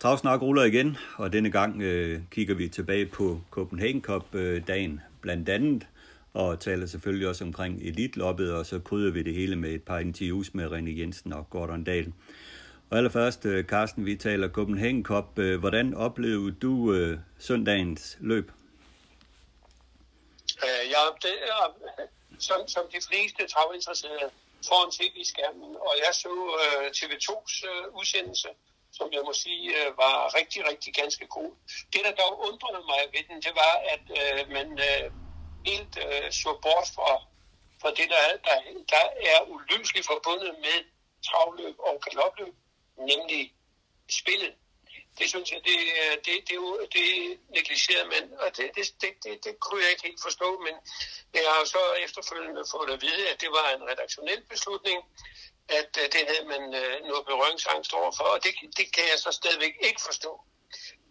Travsnak ruller igen, og denne gang øh, kigger vi tilbage på Copenhagen Cup-dagen øh, blandt andet, og taler selvfølgelig også omkring elitloppet, og så krydder vi det hele med et par interviews med René Jensen og Gordon Dahl. Og allerførst, øh, Carsten, vi taler Copenhagen Cup. Øh, hvordan oplevede du øh, søndagens løb? Øh, ja, det er, som, som de fleste travinteresserede foran tv-skærmen, og jeg så øh, TV2's øh, udsendelse, som jeg må sige øh, var rigtig, rigtig ganske god. Det, der dog undrede mig ved den, det var, at øh, man øh, helt øh, så bort fra, fra det, der, der, der er uløseligt forbundet med travløb og galopløb, nemlig spillet. Det synes jeg, det, øh, det, det, det, det negligerede man, og det, det, det, det, det kunne jeg ikke helt forstå, men jeg har så efterfølgende fået at vide, at det var en redaktionel beslutning, at øh, det havde man øh, noget berøringsangst overfor, og det, det kan jeg så stadigvæk ikke forstå.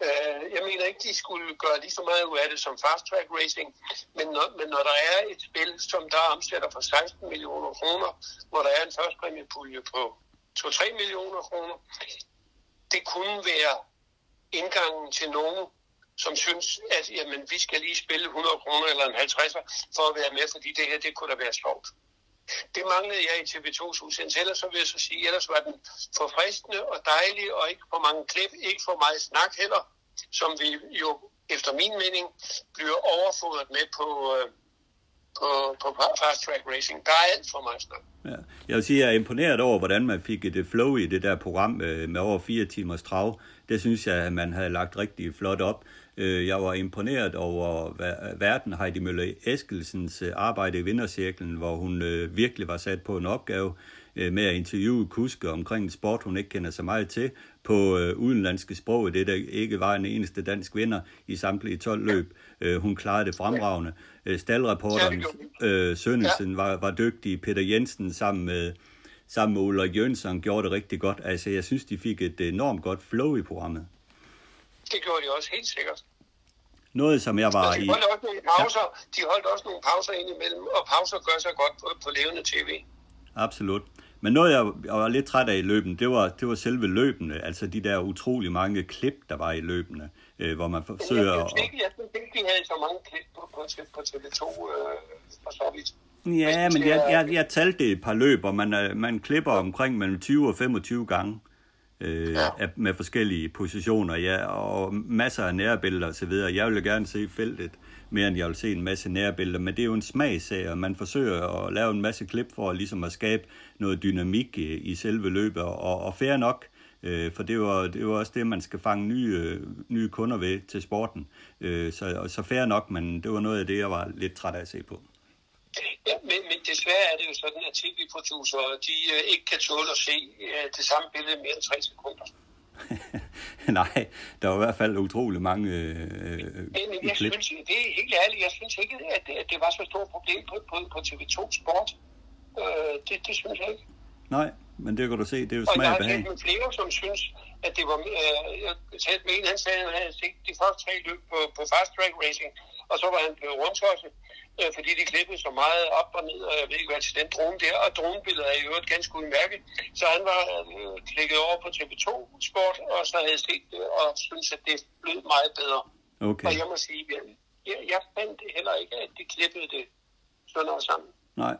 Øh, jeg mener ikke, de skulle gøre lige så meget ud af det som fast track racing, men når, men når der er et spil, som der omsætter for 16 millioner kroner, hvor der er en førstpræmiepulje på 2-3 millioner kroner, det kunne være indgangen til nogen, som synes, at jamen, vi skal lige spille 100 kroner eller en 50'er for at være med, fordi det her, det kunne da være sjovt. Det manglede jeg i TV2's udsendelse. Ellers så vil jeg så sige, ellers var den forfriskende og dejlig, og ikke for mange klip, ikke for meget snak heller, som vi jo efter min mening bliver overfodret med på, øh, på, på fast track racing. Der er alt for meget snak. Ja. Jeg vil sige, at jeg er imponeret over, hvordan man fik et flow i det der program øh, med over fire timers trav. Det synes jeg, at man havde lagt rigtig flot op. Øh, jeg var imponeret over verden Heidi Møller Eskelsens øh, arbejde i vindercirklen, hvor hun virkelig var sat på en opgave med at interviewe kuske omkring en sport, hun ikke kender så meget til, på udenlandske sprog. Det der ikke var en eneste dansk vinder i samtlige 12 løb. Hun klarede det fremragende. Øh, Sønnesen var, var dygtig. Peter Jensen sammen med sammen med Ulla Jønsson gjorde det rigtig godt. Altså, jeg synes, de fik et enormt godt flow i programmet. Det gjorde de også, helt sikkert. Noget, som jeg var de i... Holdt også nogle pauser, ja. De holdt også nogle pauser indimellem, og pauser gør sig godt på, på levende tv. Absolut. Men noget, jeg, var lidt træt af i løben, det var, det var selve løbene. Altså de der utrolig mange klip, der var i løbene, øh, hvor man forsøger... Jeg synes ikke, jeg synes ikke, de havde så mange klip på, på, på TV2 øh, for så vidt. Ja, men jeg, jeg, jeg talte det et par løb, og man, øh, man klipper omkring mellem 20 og 25 gange øh, ja. med forskellige positioner, ja, og masser af nærbilleder osv. Jeg vil gerne se feltet mere, end jeg vil se en masse nærbilleder, men det er jo en smagsag, og man forsøger at lave en masse klip for ligesom at skabe noget dynamik i, i selve løbet, og, og fair nok, øh, for det var, det var også det, man skal fange nye, nye kunder ved til sporten. Øh, så, så fair nok, men det var noget af det, jeg var lidt træt af at se på. Ja, men, men desværre er det jo sådan, at tv-producer, de øh, ikke kan tåle at se øh, det samme billede mere end 3 sekunder. Nej, der var i hvert fald utrolig mange øh, men, men jeg klip. synes, det er helt ærligt, jeg synes ikke, at det, at det var så stort problem på, på, på TV2 Sport. Øh, det, det synes jeg ikke. Nej, men det kan du se, det er jo smag og behag. Og jeg har flere, som synes, at det var... Øh, jeg talte med en, han sagde, at han havde set de første tre løb på, på fast track racing, og så var han blevet rundtosset øh, fordi de klippede så meget op og ned, og jeg ved ikke hvad til den drone der, og dronebilledet er i øvrigt ganske udmærket. Så han var øh, klikket over på TV2 Sport, og så havde jeg set det, og synes at det blev meget bedre. Okay. Og jeg må sige, jeg, jeg, jeg fandt heller ikke, at de klippede det sådan noget sammen. Nej.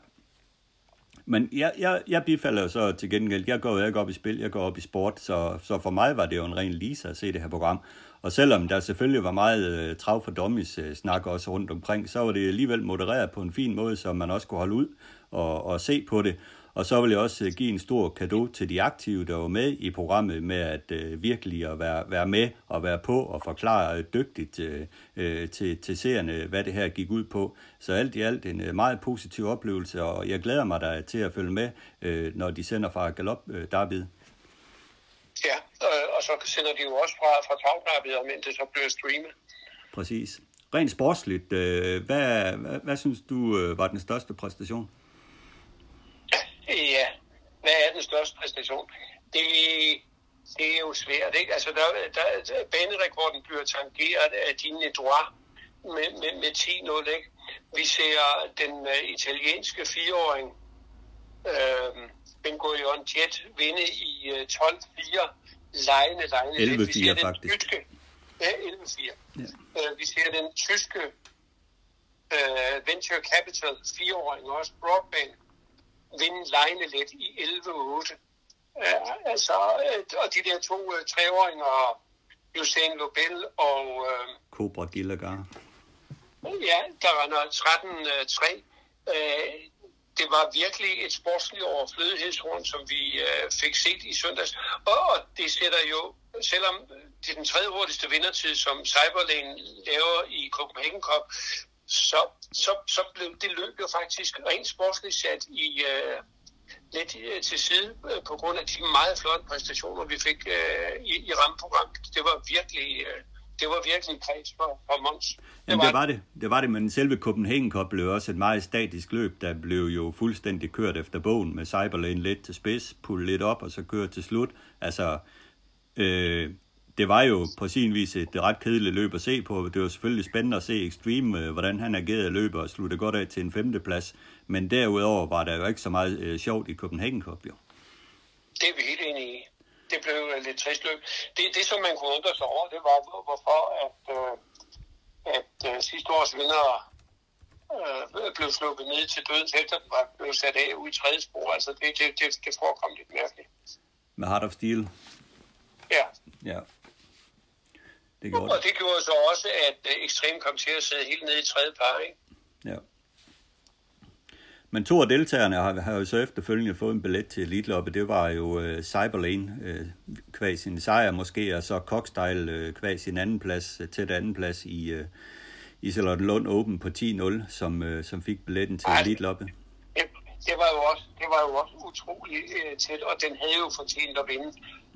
Men jeg, jeg, jeg bifalder så til gengæld, jeg går jo ikke op i spil, jeg går op i sport, så, så for mig var det jo en ren lisa at se det her program. Og selvom der selvfølgelig var meget øh, trav for dummies øh, snak også rundt omkring, så var det alligevel modereret på en fin måde, så man også kunne holde ud og, og se på det. Og så vil jeg også øh, give en stor gave til de aktive, der var med i programmet, med at øh, virkelig at være, være med og være på og forklare øh, dygtigt øh, øh, til, til seerne, hvad det her gik ud på. Så alt i alt en meget positiv oplevelse, og jeg glæder mig da til at følge med, øh, når de sender fra Galop øh, David. Ja, og så sender de jo også fra, fra tagknappet, om det så bliver streamet. Præcis. Rent sportsligt, øh, hvad, hvad, hvad synes du øh, var den største præstation? Ja, hvad er den største præstation? Det, det er jo svært, ikke? Altså, der, der, banerekorden bliver tangeret af Dine Droit med, med, med 10-0, ikke? Vi ser den uh, italienske fireåring, uh, Ben Gurion Jet, vinde i uh, 12-4, lejende, lejende. 11-4 faktisk. Tyske, ja, 11-4. Ja. Uh, vi ser den tyske uh, Venture Capital fireåring, også Broadband, vinde lejende let i 11-8. Ja, altså, og de der to uh, treåringer, Usain Lobel og... Uh, Cobra Gillagar. Ja, der render 13-3. Uh, det var virkelig et sportsligt overflødighedshorn, som vi øh, fik set i søndags. Og, og det sætter jo, selvom det er den tredje hurtigste vindertid, som Cyberlane laver i Copenhagen Cup, så, så, så blev det løb jo faktisk rent sportsligt sat i, øh, lidt øh, til side øh, på grund af de meget flotte præstationer, vi fik øh, i, i rammeprogrammet. Det var virkelig... Øh, det var virkelig en kreds for, for Mons. Det Jamen, det var det. Det var det, men selve Copenhagen Cup blev også et meget statisk løb, der blev jo fuldstændig kørt efter bogen med Cyberlane lidt til spids, pulle lidt op og så køre til slut. Altså, øh, det var jo på sin vis et ret kedeligt løb at se på. Det var selvfølgelig spændende at se Extreme, øh, hvordan han agerede løber og slutte godt af til en femteplads. Men derudover var der jo ikke så meget øh, sjovt i Copenhagen Cup, jo. Det er vi helt enige i. Det blev uh, lidt trist løb. Det, det, som man kunne undre sig over, det var, hvorfor at, uh, at uh, sidste års vinder uh, blev sluppet ned til døden, efter den var blevet sat af ud i tredje spor. Altså, det, det, det, det forekom lidt mærkeligt. Med Heart of Steel? Ja. Ja. Det gjorde og det gjorde så også, at uh, Extreme kom til at sidde helt nede i tredje par, ikke? Ja. Men to af deltagerne har, har jo så efterfølgende fået en billet til Elite Det var jo uh, Cyberlane uh, kvæg sin sejr måske, og så Cockstyle uh, kvæg sin anden plads, uh, tæt anden plads i, uh, i Lund Open på 10-0, som, uh, som fik billetten til Elite Loppe. Det, det, var jo også, det var jo også utroligt uh, tæt, og den havde jo fortjent at vinde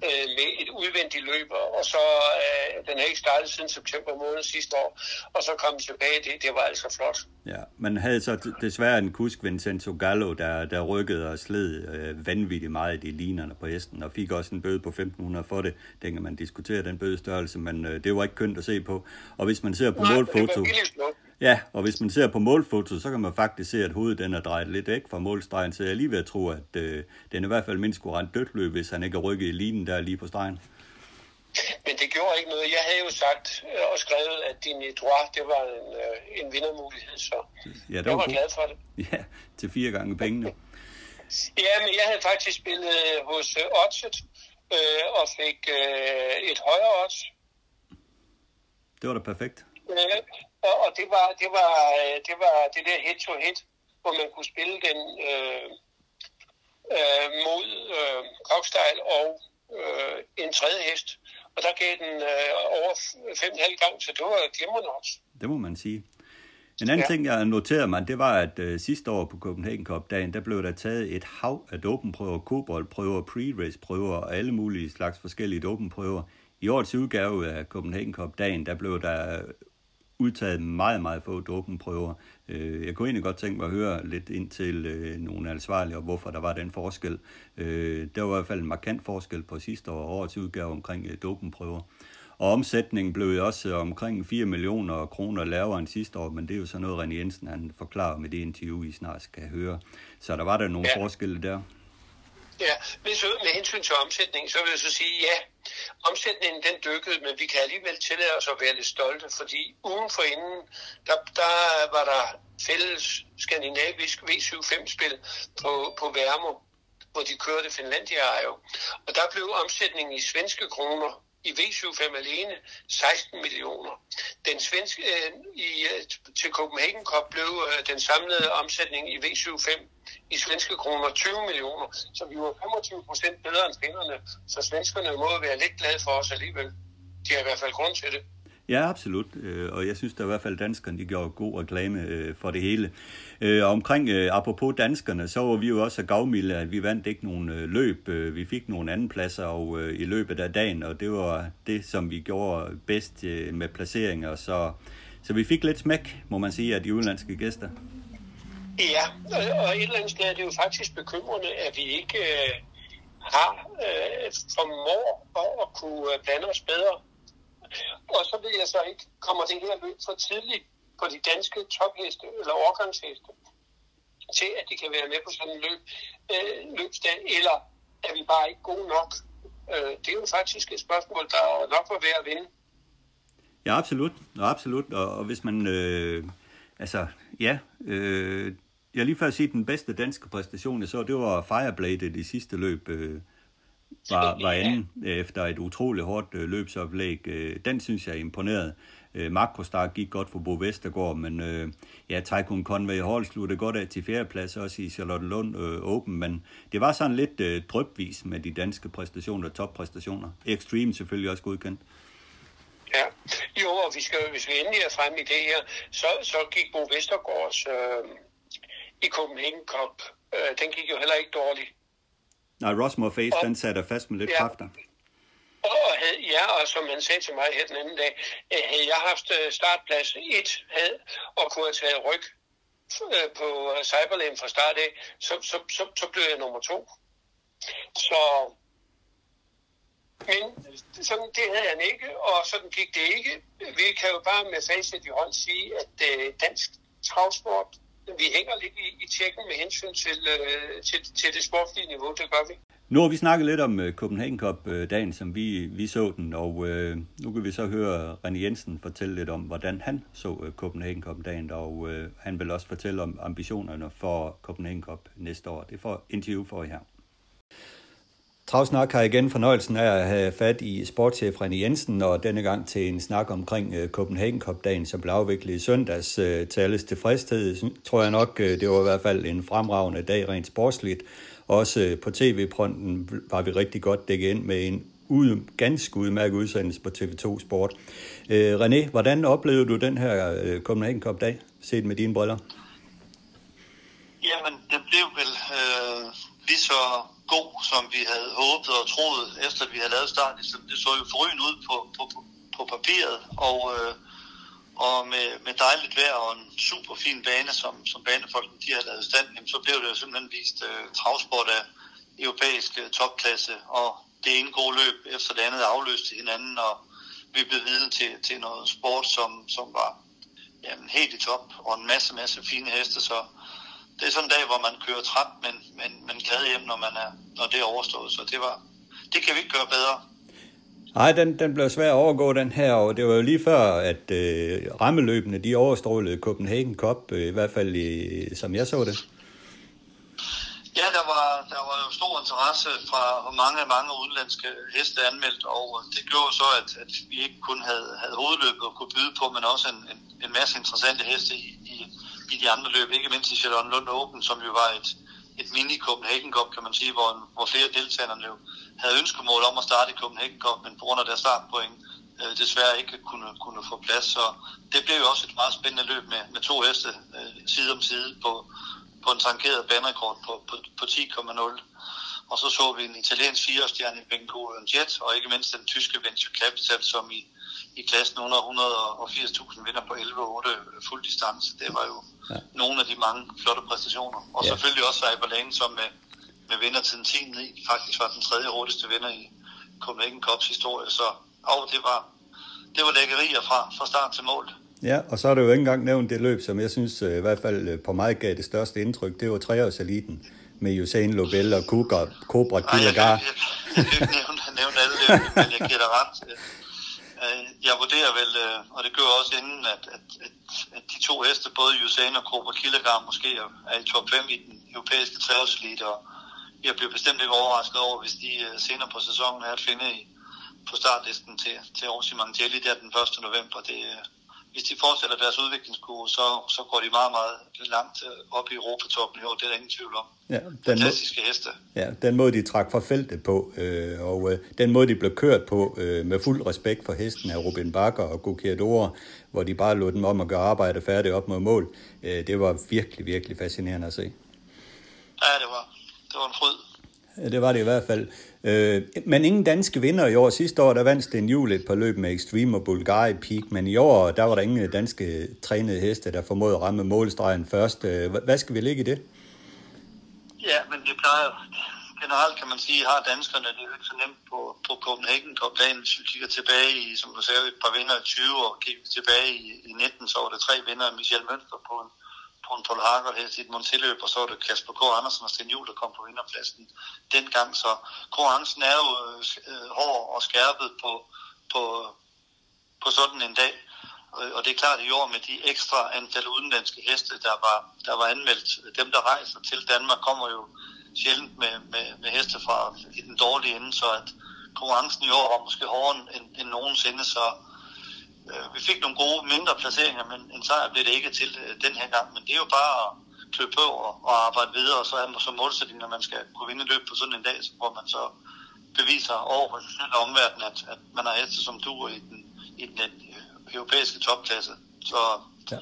øh, med et udvendigt løb, og så øh, den er ikke startet siden september måned sidste år, og så kom tilbage, det, det var altså flot. Ja, man havde så desværre en kusk, Vincenzo Gallo, der, der rykkede og sled øh, vanvittigt meget i de linerne på hesten, og fik også en bøde på 1500 for det, dengang man diskuterer den bødestørrelse, men øh, det var ikke kønt at se på. Og hvis man ser på målfoto... Ja, og hvis man ser på målfoto, så kan man faktisk se, at hovedet den er drejet lidt væk fra målstregen, så jeg er lige ved at tro, at øh, den i hvert fald mindst kunne rent dødt løb, hvis han ikke er rykket i linen der lige på stregen. Men det gjorde ikke noget. Jeg havde jo sagt øh, og skrevet, at din droit, det var en, øh, en vindermulighed, så ja, det var jeg var glad for det. Ja, til fire gange pengene. ja, men jeg havde faktisk spillet hos uh, Oddset øh, og fik øh, et højere odds. Det var da perfekt. Øh, og, og det, var, det, var, det var det der head-to-head, hvor man kunne spille den øh, øh, mod øh, Cockstyle og øh, en tredje hest. Og der gav den øh, over 5,5 gange, så det var glimrende også. Det må man sige. En anden ja. ting, jeg noterede mig, det var, at øh, sidste år på Copenhagen Cup-dagen, der blev der taget et hav af dopenprøver, koboldprøver, pre-race-prøver og alle mulige slags forskellige dopenprøver. I årets udgave af Copenhagen Cup-dagen, der blev der udtaget meget, meget få dopenprøver. Øh, jeg kunne egentlig godt tænke mig at høre lidt ind til øh, nogle ansvarlige, og hvorfor der var den forskel. Øh, der var i hvert fald en markant forskel på sidste år årets udgave omkring dopenprøver. Og omsætningen blev også omkring 4 millioner kroner lavere end sidste år, men det er jo så noget, René Jensen han forklarer med det interview, I snart skal høre. Så der var der nogle ja. forskelle der. Ja, så med hensyn til omsætning, så vil jeg så sige, ja, omsætningen den dykkede, men vi kan alligevel tillade os at være lidt stolte, fordi ugen for inden, der, der var der fælles skandinavisk V75-spil på, på Værmo, hvor de kørte Finlandia jo. Og der blev omsætningen i svenske kroner i V75 alene 16 millioner. Den svenske, øh, i, øh, til Copenhagen Cup blev øh, den samlede omsætning i V75 i svenske kroner 20 millioner, så vi var 25 procent bedre end finnerne, så svenskerne må være lidt glade for os alligevel. De har i hvert fald grund til det. Ja, absolut. Øh, og jeg synes da i hvert fald, at danskerne de gjorde god reklame øh, for det hele. Øh, og omkring, apropos danskerne, så var vi jo også gavmilde, at vi vandt ikke nogen løb. Vi fik nogle anden pladser og, i løbet af dagen, og det var det, som vi gjorde bedst med placeringer. Så, så vi fik lidt smæk, må man sige, af de udenlandske gæster. Ja, og et eller andet sted er det jo faktisk bekymrende, at vi ikke øh, har øh, formår at kunne øh, blande os bedre øh, og så ved jeg så ikke, kommer det her løb for tidligt på de danske topheste eller overgangsheste, til at de kan være med på sådan en løb, øh, løbsdag, eller er vi bare ikke gode nok? Øh, det er jo faktisk et spørgsmål, der er nok for værd at vinde. Ja, absolut. Ja, absolut. Og, og hvis man... Øh, altså, ja... Øh, jeg lige før at sige, den bedste danske præstation, så det var Fireblade i sidste løb. Øh, var, var anden efter et utroligt hårdt øh, løbsoplæg. Øh, den synes jeg er imponeret. Øh, Makrostart gik godt for Bo Vestergaard, men øh, ja, Taikun Conway Hall sluttede godt af til fjerdeplads, også i Charlotte Lund øh, Open, men det var sådan lidt øh, drøbvis med de danske præstationer, toppræstationer. Extreme selvfølgelig også godkendt. Ja, jo, og vi skal, hvis vi endelig er fremme i det her, så, så gik Bo Vestergaards øh, i Copenhagen Cup, øh, den gik jo heller ikke dårligt. Nej, Rosmore Face, og, den satte fast med lidt ja. kræfter. Og havde, ja, og som han sagde til mig her den anden dag, øh, havde jeg haft øh, startplads 1 havde, og kunne have taget ryg øh, på Cyberlane fra start af, så, så, så, så blev jeg nummer to. Så, men sådan, det havde han ikke, og sådan gik det ikke. Vi kan jo bare med facit i hånd sige, at øh, dansk travsport vi hænger lidt i, i tjekken med hensyn til, øh, til, til det sportslige niveau, det gør vi. Nu har vi snakket lidt om øh, Copenhagen Cup-dagen, øh, som vi, vi så den, og øh, nu kan vi så høre René Jensen fortælle lidt om, hvordan han så øh, Copenhagen Cup-dagen, og øh, han vil også fortælle om ambitionerne for Copenhagen Cup næste år. Det får interview for her. Travsnak har igen fornøjelsen af at have fat i sportschef René Jensen, og denne gang til en snak omkring øh, Copenhagen Cup-dagen, som blev afviklet i søndags øh, til alles tilfredshed. Tror jeg nok, øh, det var i hvert fald en fremragende dag rent sportsligt. Også på tv-fronten var vi rigtig godt dækket ind med en ud, ganske udmærket udsendelse på TV2 Sport. Øh, René, hvordan oplevede du den her øh, Copenhagen Cup-dag, set med dine briller? Jamen, det blev vel øh, lige så god, som vi havde håbet og troet, efter vi havde lavet starten. Det så jo forrygende ud på, på, på papiret, og, øh, og med, med dejligt vejr og en super fin bane, som, som banefolkene de har lavet stand, så blev det jo simpelthen vist øh, travsport af europæisk øh, topklasse, og det ene gode løb efter det andet afløste hinanden, og vi blev vidne til, til noget sport, som, som var jamen, helt i top, og en masse, masse fine heste, så det er sådan en dag, hvor man kører træt, men, men, men glad hjem, når, man er, når det er overstået. Så det, var, det kan vi ikke gøre bedre. Nej, den, den blev svær at overgå, den her, og det var jo lige før, at øh, rammeløbene, de overstrålede Copenhagen Cup, øh, i hvert fald i, som jeg så det. Ja, der var, der var jo stor interesse fra mange, mange udenlandske heste anmeldt, og det gjorde så, at, at vi ikke kun havde, havde hovedløbet at kunne byde på, men også en, en, en masse interessante heste i, i, i de andre løb, ikke mindst i Charlotte Lund Open, som jo var et, et mini Copenhagen Cup, kan man sige, hvor, hvor flere deltagere jo havde ønskemål om at starte i Copenhagen Cup, men på grund af deres startpoint øh, desværre ikke kunne, kunne få plads. Så det blev jo også et meget spændende løb med, med to heste øh, side om side på, på en tankeret banerekord på, på, på 10,0. Og så så vi en italiensk firestjerne i Benko Jet, og ikke mindst den tyske Venture Capital, som i i klassen under 180.000 vinder på 11-8 fuld distance. Det var jo ja. nogle af de mange flotte præstationer. Og ja. selvfølgelig også Cyberlane, som med, med vindertiden 10 faktisk var den tredje hurtigste vinder i Copenhagen Cups historie. Så og det var, det var lækkerier fra, fra start til mål. Ja, og så er det jo ikke engang nævnt det løb, som jeg synes øh, i hvert fald øh, på mig gav det største indtryk. Det var treårseliten med Usain Lobel og Cobra, Cobra Kilagar. Jeg, jeg, jeg, jeg, jeg men jeg giver dig ret. Øh, jeg Øh, jeg vurderer vel, øh, og det gør også inden, at, at, at, at de to heste, både Usain og Cobra Kilogar, måske er i top 5 i den europæiske træelselite, og jeg bliver bestemt ikke overrasket over, hvis de øh, senere på sæsonen er at finde i, på startlisten til, til Orsi Mangelli der den 1. november. Det, hvis de fortsætter deres udviklingskurve, så, så går de meget, meget langt øh, op i Europatoppen i år. Det er der ingen tvivl om. Ja, den Fantastiske må, heste. Ja, den måde, de trak fra feltet på, øh, og øh, den måde, de blev kørt på, øh, med fuld respekt for hesten af Robin Bakker og Gukiador, hvor de bare lod dem om at gøre arbejde færdigt op mod mål, øh, det var virkelig, virkelig fascinerende at se. Ja, det var, det var en fryd. Det var det i hvert fald. Øh, men ingen danske vinder i år. Sidste år, der vandt Sten Juhl et par løb med Extreme og Bulgari Peak, men i år, der var der ingen danske trænede heste, der formåede at ramme målstregen først. Øh, hvad skal vi ligge i det? Ja, men det plejer generelt kan man sige, har danskerne det er ikke så nemt på, på Copenhagen Cup dagen, hvis vi kigger tilbage i, som du sagde, et par vinder i 20 og kigger tilbage i, i 19, så var der tre vinder, Michel Mønster på en, på en Paul Hager her sit tilløb, og så var det Kasper K. Andersen og Sten Juhl, der kom på vinderpladsen dengang. Så konkurrencen er jo øh, hård og skærpet på, på, på sådan en dag. Og det er klart, i år med de ekstra antal udenlandske heste, der var, der var anmeldt, dem der rejser til Danmark, kommer jo sjældent med, med, med heste fra i den dårlige ende, så at konkurrencen i år var måske hårdere end, end nogensinde, så vi fik nogle gode mindre placeringer, men en sejr blev det ikke til øh, den her gang. Men det er jo bare at klø på og, og arbejde videre, og så er man så målsætning, når man skal kunne vinde løb på sådan en dag, hvor man så beviser over for sig selv og omverdenen, at, at man har heste som du i den, i den øh, europæiske topklasse. Så ja.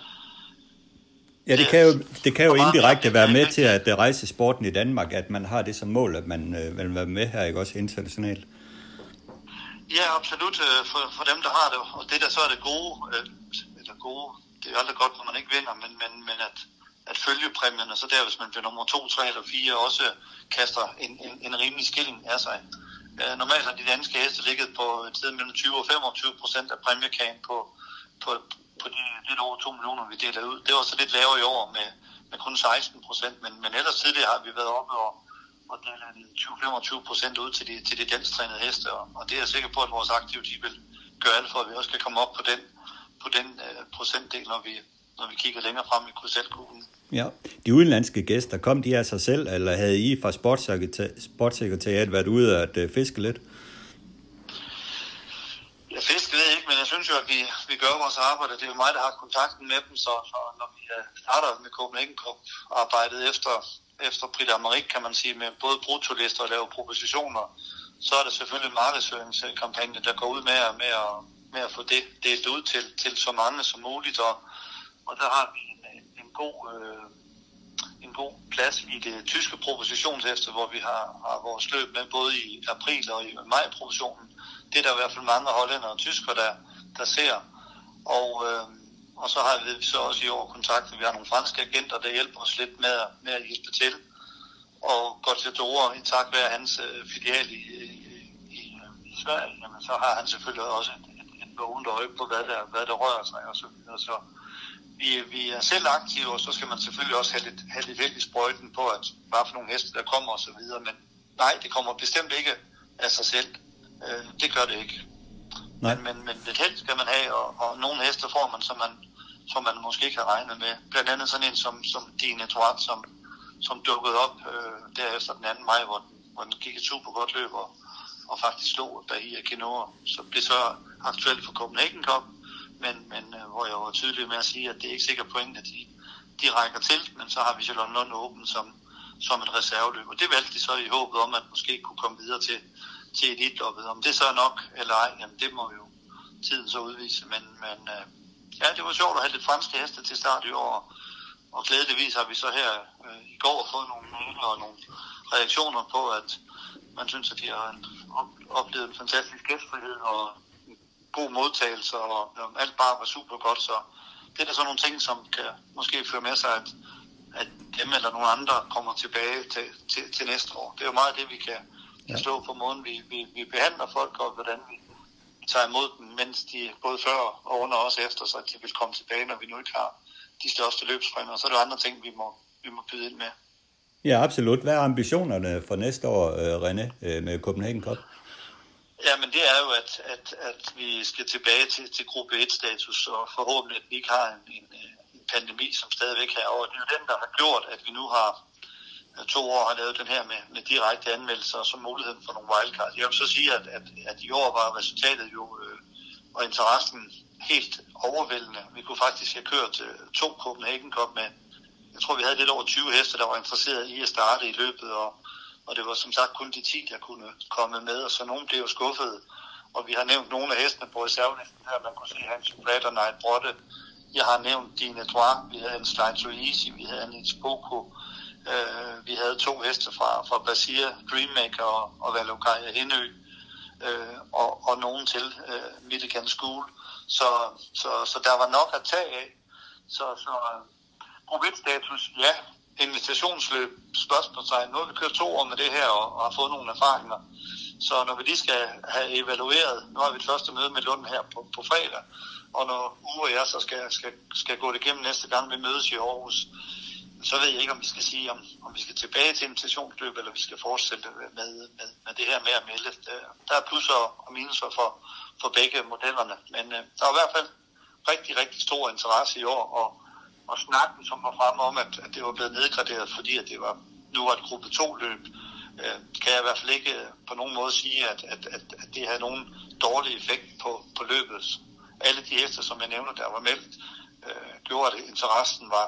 Ja, det kan jo, det kan jo indirekte være med til at rejse sporten i Danmark, at man har det som mål, at man øh, vil være med her, ikke også internationalt. Ja, Ja, absolut. Øh, for, for dem, der har det. Og det der så er det gode, øh, eller gode, det er aldrig godt, når man ikke vinder, men, men, men at, at følge og så der, hvis man bliver nummer 2, 3 eller 4, også kaster en, en, en rimelig skilling af sig. Øh, normalt har de danske heste ligget på et sted mellem 20 og 25 procent af præmiekagen på, på, på de lidt over 2 millioner, vi deler ud. Det var så lidt lavere i år med, med kun 16 procent, men, men ellers tidligere har vi været oppe og og dele 20-25 procent ud til de, til de danstrænede heste, og, og det er jeg sikker på, at vores aktive de vil gøre alt for, at vi også kan komme op på den, på den uh, procentdel, når vi, når vi kigger længere frem i KZ-kuglen. Ja, de udenlandske gæster, kom de af sig selv, eller havde I fra sportssekretariat været ude at uh, fiske lidt? Jeg fisker ved ikke, men jeg synes jo, at vi, vi gør vores arbejde. Det er jo mig, der har kontakten med dem, så, så når vi uh, starter med Copenhagen Cup arbejdet efter efter Britta Amerik, kan man sige, med både brutolister og lave propositioner, så er det selvfølgelig markedsføringskampagne, der går ud med, med, at, med at få det delt ud til, til så mange som muligt, og, og der har vi en, en god... Øh, en god plads i det tyske propositionshæfte, hvor vi har, har vores løb med både i april og i maj-propositionen. Det er der i hvert fald mange hollænder og tysker, der, der ser. Og øh, og så har vi så også i år kontakt, vi har nogle franske agenter, der hjælper os lidt med, med at hjælpe til. Og Gottlieb i takt med hans øh, filial i, i, i, i Sverige, jamen, så har han selvfølgelig også et, et, et vågent øje på, hvad der, hvad der rører sig og så videre. Så vi, vi er selv aktive, og så skal man selvfølgelig også have lidt, have lidt held i sprøjten på, at hvad for nogle heste, der kommer og så videre. Men nej, det kommer bestemt ikke af sig selv. Øh, det gør det ikke. Nej. Men, men, men lidt held skal man have, og, og nogle heste får man, som man som man måske ikke har regnet med. Blandt andet sådan en som, som Dine Torat, som, som dukkede op øh, derefter den 2. maj, hvor den, hvor den gik et super godt løb og, og faktisk slog Bahia Kinoa. Så blev så aktuelt for Copenhagen Cup, men, men øh, hvor jeg var tydelig med at sige, at det er ikke sikkert pointen, at de, de rækker til, men så har vi Charlotte Lund åben som, som et reserveløb. Og det valgte de så i håbet om, at måske kunne komme videre til, til elitloppet. Om det så er nok eller ej, jamen det må jo tiden så udvise, men, men øh, ja, det var sjovt at have lidt franske heste til start i år. Og glædeligvis har vi så her øh, i går fået nogle mail og nogle reaktioner på, at man synes, at de har en, oplevet en fantastisk gæstfrihed og en god modtagelse, og og alt bare var super godt. Så det er der så nogle ting, som kan måske føre med sig, at, at dem eller nogle andre kommer tilbage til, til, til næste år. Det er jo meget det, vi kan, kan stå på måden, vi, vi, vi behandler folk, og hvordan vi tager imod dem, mens de både før og under os efter, så de vil komme tilbage, når vi nu ikke har de største løbspræmier. Så er der andre ting, vi må, vi må byde ind med. Ja, absolut. Hvad er ambitionerne for næste år, øh, René, øh, med Copenhagen Cup? Ja, men det er jo, at, at, at vi skal tilbage til, til gruppe 1-status, og forhåbentlig, at vi ikke har en, en, en pandemi, som stadigvæk er over. Det er jo den, der har gjort, at vi nu har to år har lavet den her med, med direkte anmeldelser og så muligheden for nogle wildcards. Jeg vil så sige, at, at, at i år var resultatet jo øh, og interessen helt overvældende. Vi kunne faktisk have kørt øh, to Copenhagen Cup med, jeg tror vi havde lidt over 20 heste, der var interesseret i at starte i løbet, og, og det var som sagt kun de 10, der kunne komme med, og så nogen blev jo skuffede. Og vi har nævnt nogle af hestene på reservelisten her, man kunne se Hans Brad og Night Brotte. Jeg har nævnt Dine Droit, vi havde en Slide Easy, vi havde en Poco, øh, vi havde to heste fra, fra Basia, Dreammaker og, og Valokaja Henø, øh, og, og nogen til, øh, Midtigan School. Så, så, så der var nok at tage af. Så, så øh, status, ja, invitationsløb, spørgsmålstegn. Nu har vi kørt to år med det her og, og har fået nogle erfaringer. Så når vi lige skal have evalueret, nu har vi et første møde med Lund her på, på fredag, og når Uwe og jeg så skal, skal, skal gå det igennem næste gang, vi mødes i Aarhus, så ved jeg ikke, om vi skal sige, om, om vi skal tilbage til invitationsløb, eller vi skal fortsætte med, med, med det her med at melde. Øh, der er plusser og minuser for, for begge modellerne, men øh, der er i hvert fald rigtig, rigtig stor interesse i år, og, og snakken, som var fremme om, at, at det var blevet nedgraderet, fordi at det var, nu var et gruppe 2-løb, øh, kan jeg i hvert fald ikke øh, på nogen måde sige, at, at, at, at det havde nogen dårlig effekt på, på løbet. Alle de heste, som jeg nævner, der var meldt, øh, gjorde, at interessen var,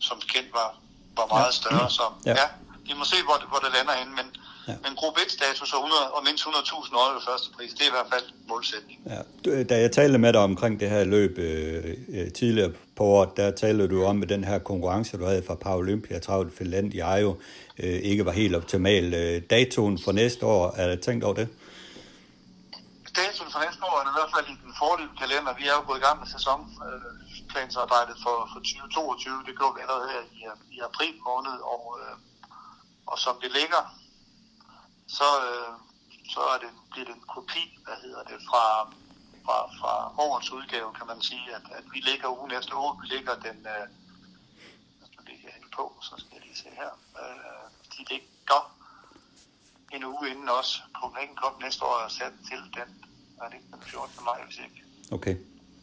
som bekendt, var, var meget ja. større. Så ja. ja, vi må se, hvor det, hvor det lander hen, men Ja. Men gruppe 1-status og, 100, og mindst 100.000 euro i første pris, det er i hvert fald målsætning. Ja. Da jeg talte med dig omkring det her løb øh, øh, tidligere på året, der talte du om, at den her konkurrence, du havde fra Paralympia Travlt Finland i Ejo, øh, ikke var helt optimal. Øh, datoen for næste år, er der tænkt over det? Datoen for næste år er i hvert fald i den forløbende kalender. Vi er jo gået i gang med sæsonplansarbejdet for, for 2022. Det gjorde vi allerede her i, i april måned, og, øh, og som det ligger, så, øh, så er det, bliver det en kopi, hvad hedder det, fra, fra, fra årets udgave, kan man sige, at, at vi ligger ugen efter uge, vi ligger den, øh, jeg lige hen på, så skal jeg lige se her, øh, de ligger en uge inden også. Copenhagen Cup næste år er sat til den, er det den 14. maj, hvis ikke. Okay.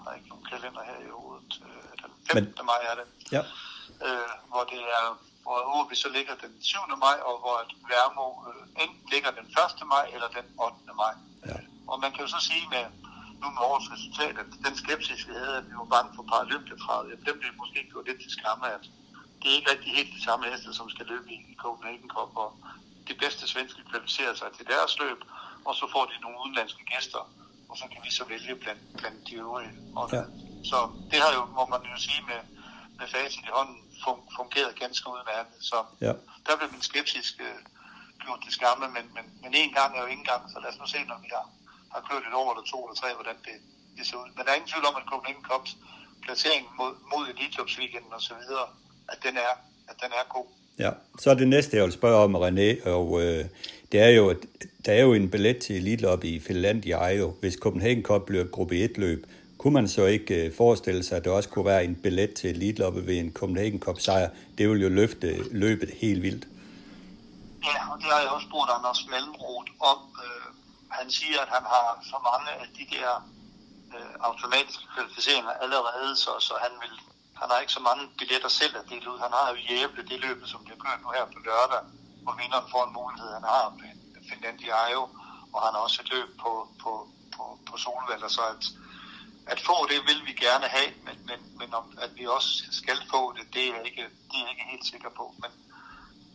Der er ikke nogen kalender her i hovedet. Øh, den 15. Men, maj er det. Ja. Øh, hvor det er hvor Åby så ligger den 7. maj, og hvor Værmo øh, enten ligger den 1. maj eller den 8. maj. Ja. Og man kan jo så sige med, nu med årets resultat, at den skepsis, vi havde, at vi var bange for Paralympiatravet, at dem blev måske gjort lidt til skamme, at det er ikke rigtig helt de samme heste, som skal løbe i Copenhagen Cup, og de bedste svenske kvalificerer sig til deres løb, og så får de nogle udenlandske gæster, og så kan vi så vælge blandt, blandt de øvrige. Og, ja. Så det har jo, må man jo sige, med, med facit i hånden, fungeret ganske udmærket. Så ja. der blev min skepsis øh, gjort til skamme, men, men, men en gang er jo ingen gang, så lad os nu se, når vi har, har kørt et år eller to eller tre, hvordan det, det ser ud. Men der er ingen tvivl om, at Copenhagen Cups placering mod, mod Elite weekenden og så videre, at den er, at den er god. Ja, så er det næste, jeg vil spørge om, René, og øh, det er jo, der er jo en billet til Elite i Finland i Ejo. Hvis Copenhagen Cup bliver et gruppe 1 løb, kunne man så ikke øh, forestille sig, at der også kunne være en billet til Elite ved en Copenhagen Cup sejr? Det vil jo løfte løbet helt vildt. Ja, og det har jeg også spurgt Anders Mellemroth om. Øh, han siger, at han har så mange af de der øh, automatiske kvalificeringer allerede, så, så han vil han har ikke så mange billetter selv at dele ud. Han har jo Jæble, det løbet, som bliver kørt nu her på lørdag, hvor vinderen får en mulighed. Han har Finland Ejo, og han har også et løb på, på, på, på Solvald, så at, at få det vil vi gerne have, men, men, men om, at vi også skal få det, det er jeg ikke, det er jeg ikke helt sikker på. Men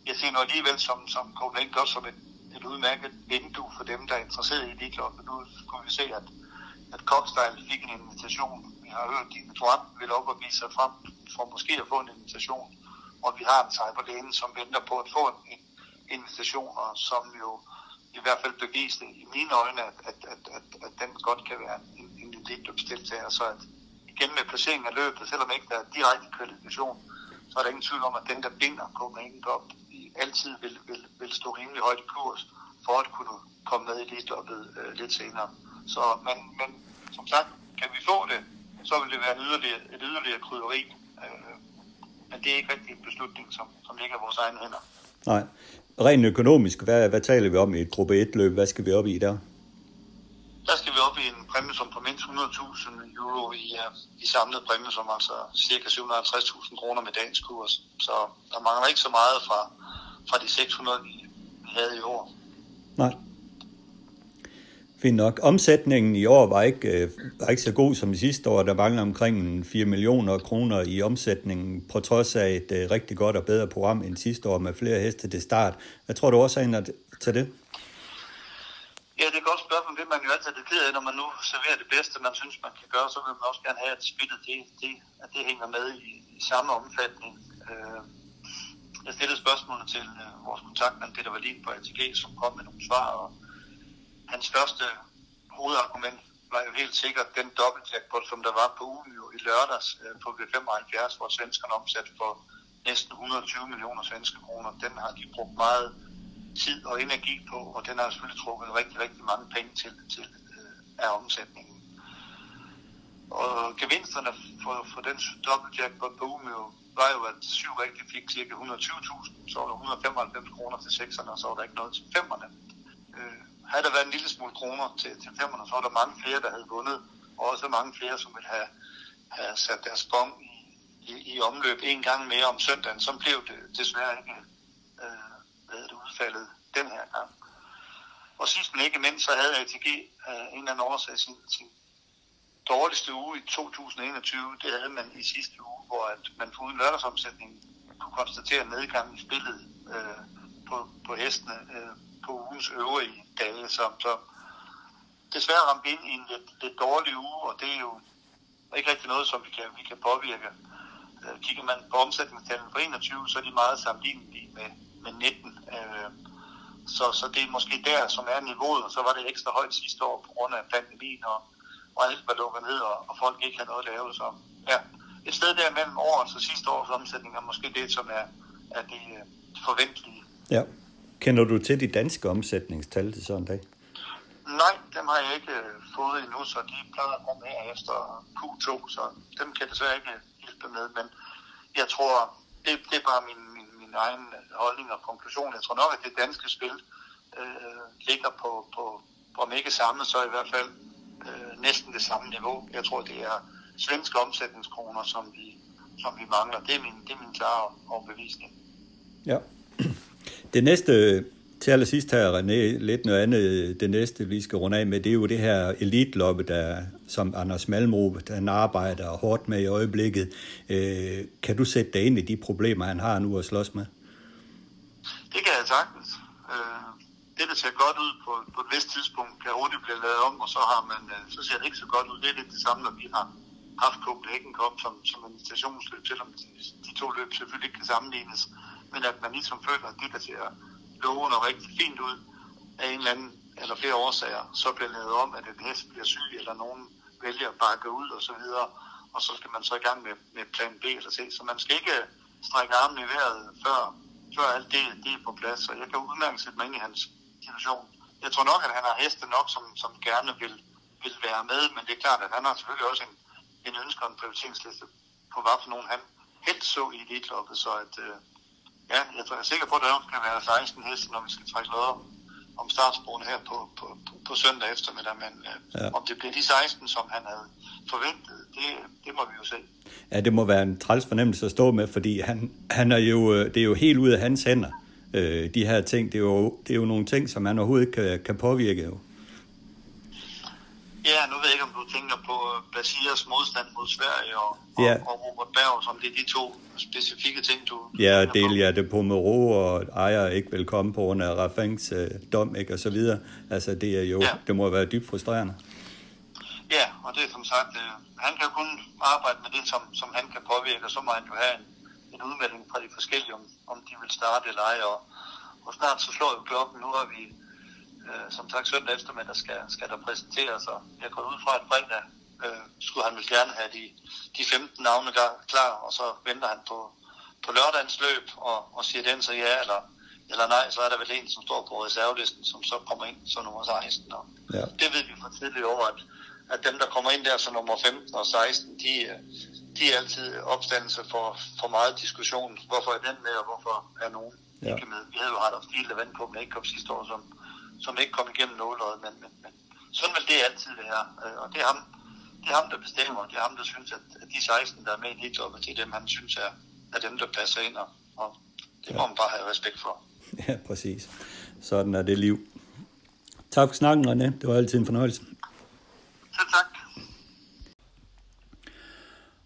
jeg ser nu alligevel som, som Copenhagen godt som et, et udmærket vindue for dem, der er interesseret i det. Nu kunne vi se, at, at Cockstyle fik en invitation. Vi har hørt, at Dine Drøm vil op og vise sig frem for måske at få en invitation. Og vi har en cyberlæne, som venter på at få en, en invitationer, som jo i hvert fald beviste i mine øjne, at, at, at, at, at den godt kan være en, eliteløbsdeltager, så at igen med placeringen af løbet, selvom ikke der er direkte kvalifikation, så er der ingen tvivl om, at den, der binder Copenhagen Cup, altid vil, vil, vil stå rimelig højt i kurs, for at kunne komme med i eliteløbet øh, lidt senere. Så, men, men som sagt, kan vi få det, så vil det være en yderligere, et yderligere krydderi. Øh, men det er ikke rigtig en beslutning, som, som ligger i vores egne hænder. Nej. Rent økonomisk, hvad, hvad taler vi om i et gruppe 1-løb? Hvad skal vi op i der? der skal vi op i en præmie som på mindst 100.000 euro i, uh, i samlet præmie, som altså cirka 750.000 kroner med dagens kurs. Så der mangler ikke så meget fra, fra de 600, vi, vi havde i år. Nej. Fint nok. Omsætningen i år var ikke, øh, var ikke så god som i sidste år. Der mangler omkring 4 millioner kroner i omsætningen, på trods af et øh, rigtig godt og bedre program end sidste år med flere heste til start. Hvad tror du også er til det? Ja, det er et godt spørgsmål. Det man jo altid er ked af, når man nu serverer det bedste, man synes, man kan gøre, så vil man også gerne have, at spillet det, det, at det hænger med i, i samme omfatning. Øh, jeg stillede spørgsmål til øh, vores kontaktmand Peter Wallin på ATG, som kom med nogle svar, og hans første hovedargument var jo helt sikkert den dobbeltjackpot, som der var på ugen jo i lørdags øh, på V75, hvor svenskerne omsat for næsten 120 millioner svenske kroner. Den har de brugt meget tid og energi på, og den har selvfølgelig trukket rigtig, rigtig mange penge til, til øh, af omsætningen. Og gevinsterne for, for den dobbeltjackpot på ugen var jo, at syv rigtig fik cirka 120.000, så var der 195 kroner til sekserne, og så var der ikke noget til femmerne. Øh, havde der været en lille smule kroner til, til femmerne, så var der mange flere, der havde vundet, og også mange flere, som ville have, have sat deres bong i, i, i omløb en gang mere om søndagen. Så blev det desværre ikke øh, hvad det, udfaldet den her gang. Og sidst men ikke mindst, så havde ATG øh, en eller anden årsag sin, sin dårligste uge i 2021. Det havde man i sidste uge, hvor at man uden lørdagsomsætning kunne konstatere nedgang i spillet øh, på, på hestene øh, på ugens øvrige dage, som så desværre ramte ind i en lidt, lidt dårlig uge, og det er jo ikke rigtig noget, som vi kan, vi kan påvirke. Øh, kigger man på omsætningstallene for 21, så er de meget sammenlignelige med, med 19. Øh, så, så det er måske der, som er niveauet, og så var det ekstra højt sidste år på grund af pandemien, og, og alt var lukket ned, og, og folk ikke havde noget at lave. Så ja, et sted der mellem årets og sidste års omsætning er måske det, som er, er det øh, forventelige. Ja. Kender du til de danske omsætningstal til sådan en dag? Nej, dem har jeg ikke øh, fået endnu, så de plejer at komme her efter Q2, så dem kan jeg desværre ikke hjælpe med, men jeg tror, det, det er bare min, min, min egen holdning og konklusion. Jeg tror nok, at det danske spil øh, ligger på, på, på, om ikke samme, så i hvert fald øh, næsten det samme niveau. Jeg tror, det er svenske omsætningskroner, som vi, som vi mangler. Det er min, det er min klare overbevisning. Ja. Det næste til allersidst her, René, lidt noget andet, det næste, vi skal runde af med, det er jo det her elitloppe, der, som Anders Malmrup, han arbejder hårdt med i øjeblikket. Øh, kan du sætte dig ind i de problemer, han har nu at slås med? Det kan jeg sagtens. Øh, det, der ser godt ud på, på et vist tidspunkt, kan hurtigt blive lavet om, og så, har man, øh, så ser det ikke så godt ud. Det er lidt det samme, når vi har haft Copenhagen Cup som, som en stationsløb, selvom de, de to løb selvfølgelig ikke kan sammenlignes. Men at man ligesom føler, at det, der ser lovende og rigtig fint ud, af en eller anden eller flere årsager, så bliver lavet om, at en hest bliver syg, eller nogen vælger at bakke ud og så videre, og så skal man så i gang med, med plan B eller C. Så man skal ikke strække armen i vejret, før, før alt det, det er på plads. Og jeg kan udmærket sætte mig ind i hans situation. Jeg tror nok, at han har heste nok, som, som gerne vil, vil være med, men det er klart, at han har selvfølgelig også en, en ønske og en prioriteringsliste på, hvad for nogen han helst så i elitloppet, så at, øh, ja, jeg er sikker på, at der kan være 16 heste, når vi skal trække noget om, om startsporene her på, på, på, på søndag eftermiddag, men øh, ja. om det bliver de 16, som han havde forventet, det, det må vi jo se. Ja, det må være en træls fornemmelse at stå med, fordi han, han er jo, øh, det er jo helt ud af hans hænder, øh, de her ting. Det er, jo, det er jo nogle ting, som han overhovedet ikke kan, kan påvirke. Jo. Ja, nu ved jeg ikke, om du tænker på øh, Basiras modstand mod Sverige og, ja. og, og Robert Berg, som det er de to specifikke ting, du... Ja, Delia de Pomero og ejer ikke velkommen på grund af Raffings øh, dom, ikke, og så videre. Altså, det er jo, ja. det må være dybt frustrerende. Ja, og det er som sagt, øh, han kan kun arbejde med det, som, som han kan påvirke, og så må han jo have en, en udmelding fra de forskellige, om, om de vil starte eller ej, og, og snart så slår jo klokken, nu har vi øh, som sagt søndag eftermiddag skal, skal der præsenteres, og jeg går ud fra, at fredag øh, skulle han vel gerne have de, de 15 navne klar, og så venter han på, på lørdagens løb, og, og siger den så ja eller, eller nej, så er der vel en, som står på reservelisten, som så kommer ind som nummer 16. Og ja. Det ved vi fra tidligere år, at, at dem, der kommer ind der som nummer 15 og 16, de, de er altid opstandelse for, for meget diskussion. Hvorfor er den med, og hvorfor er nogen ja. ikke med? Vi havde jo haft Stil, der vandt på Make-up sidste år, som, som ikke kom igennem nåløjet, men, men, men sådan vil det altid være. Øh, og det er ham, det er ham der bestemmer, det er ham, der synes, at, at de 16, der er med i elitloppet, det er dem, han synes er, er dem, der passer ind, og, og det må ja. man bare have respekt for. Ja, præcis. Sådan er det liv. Tak for snakken, René. Det var altid en fornøjelse. Selv tak.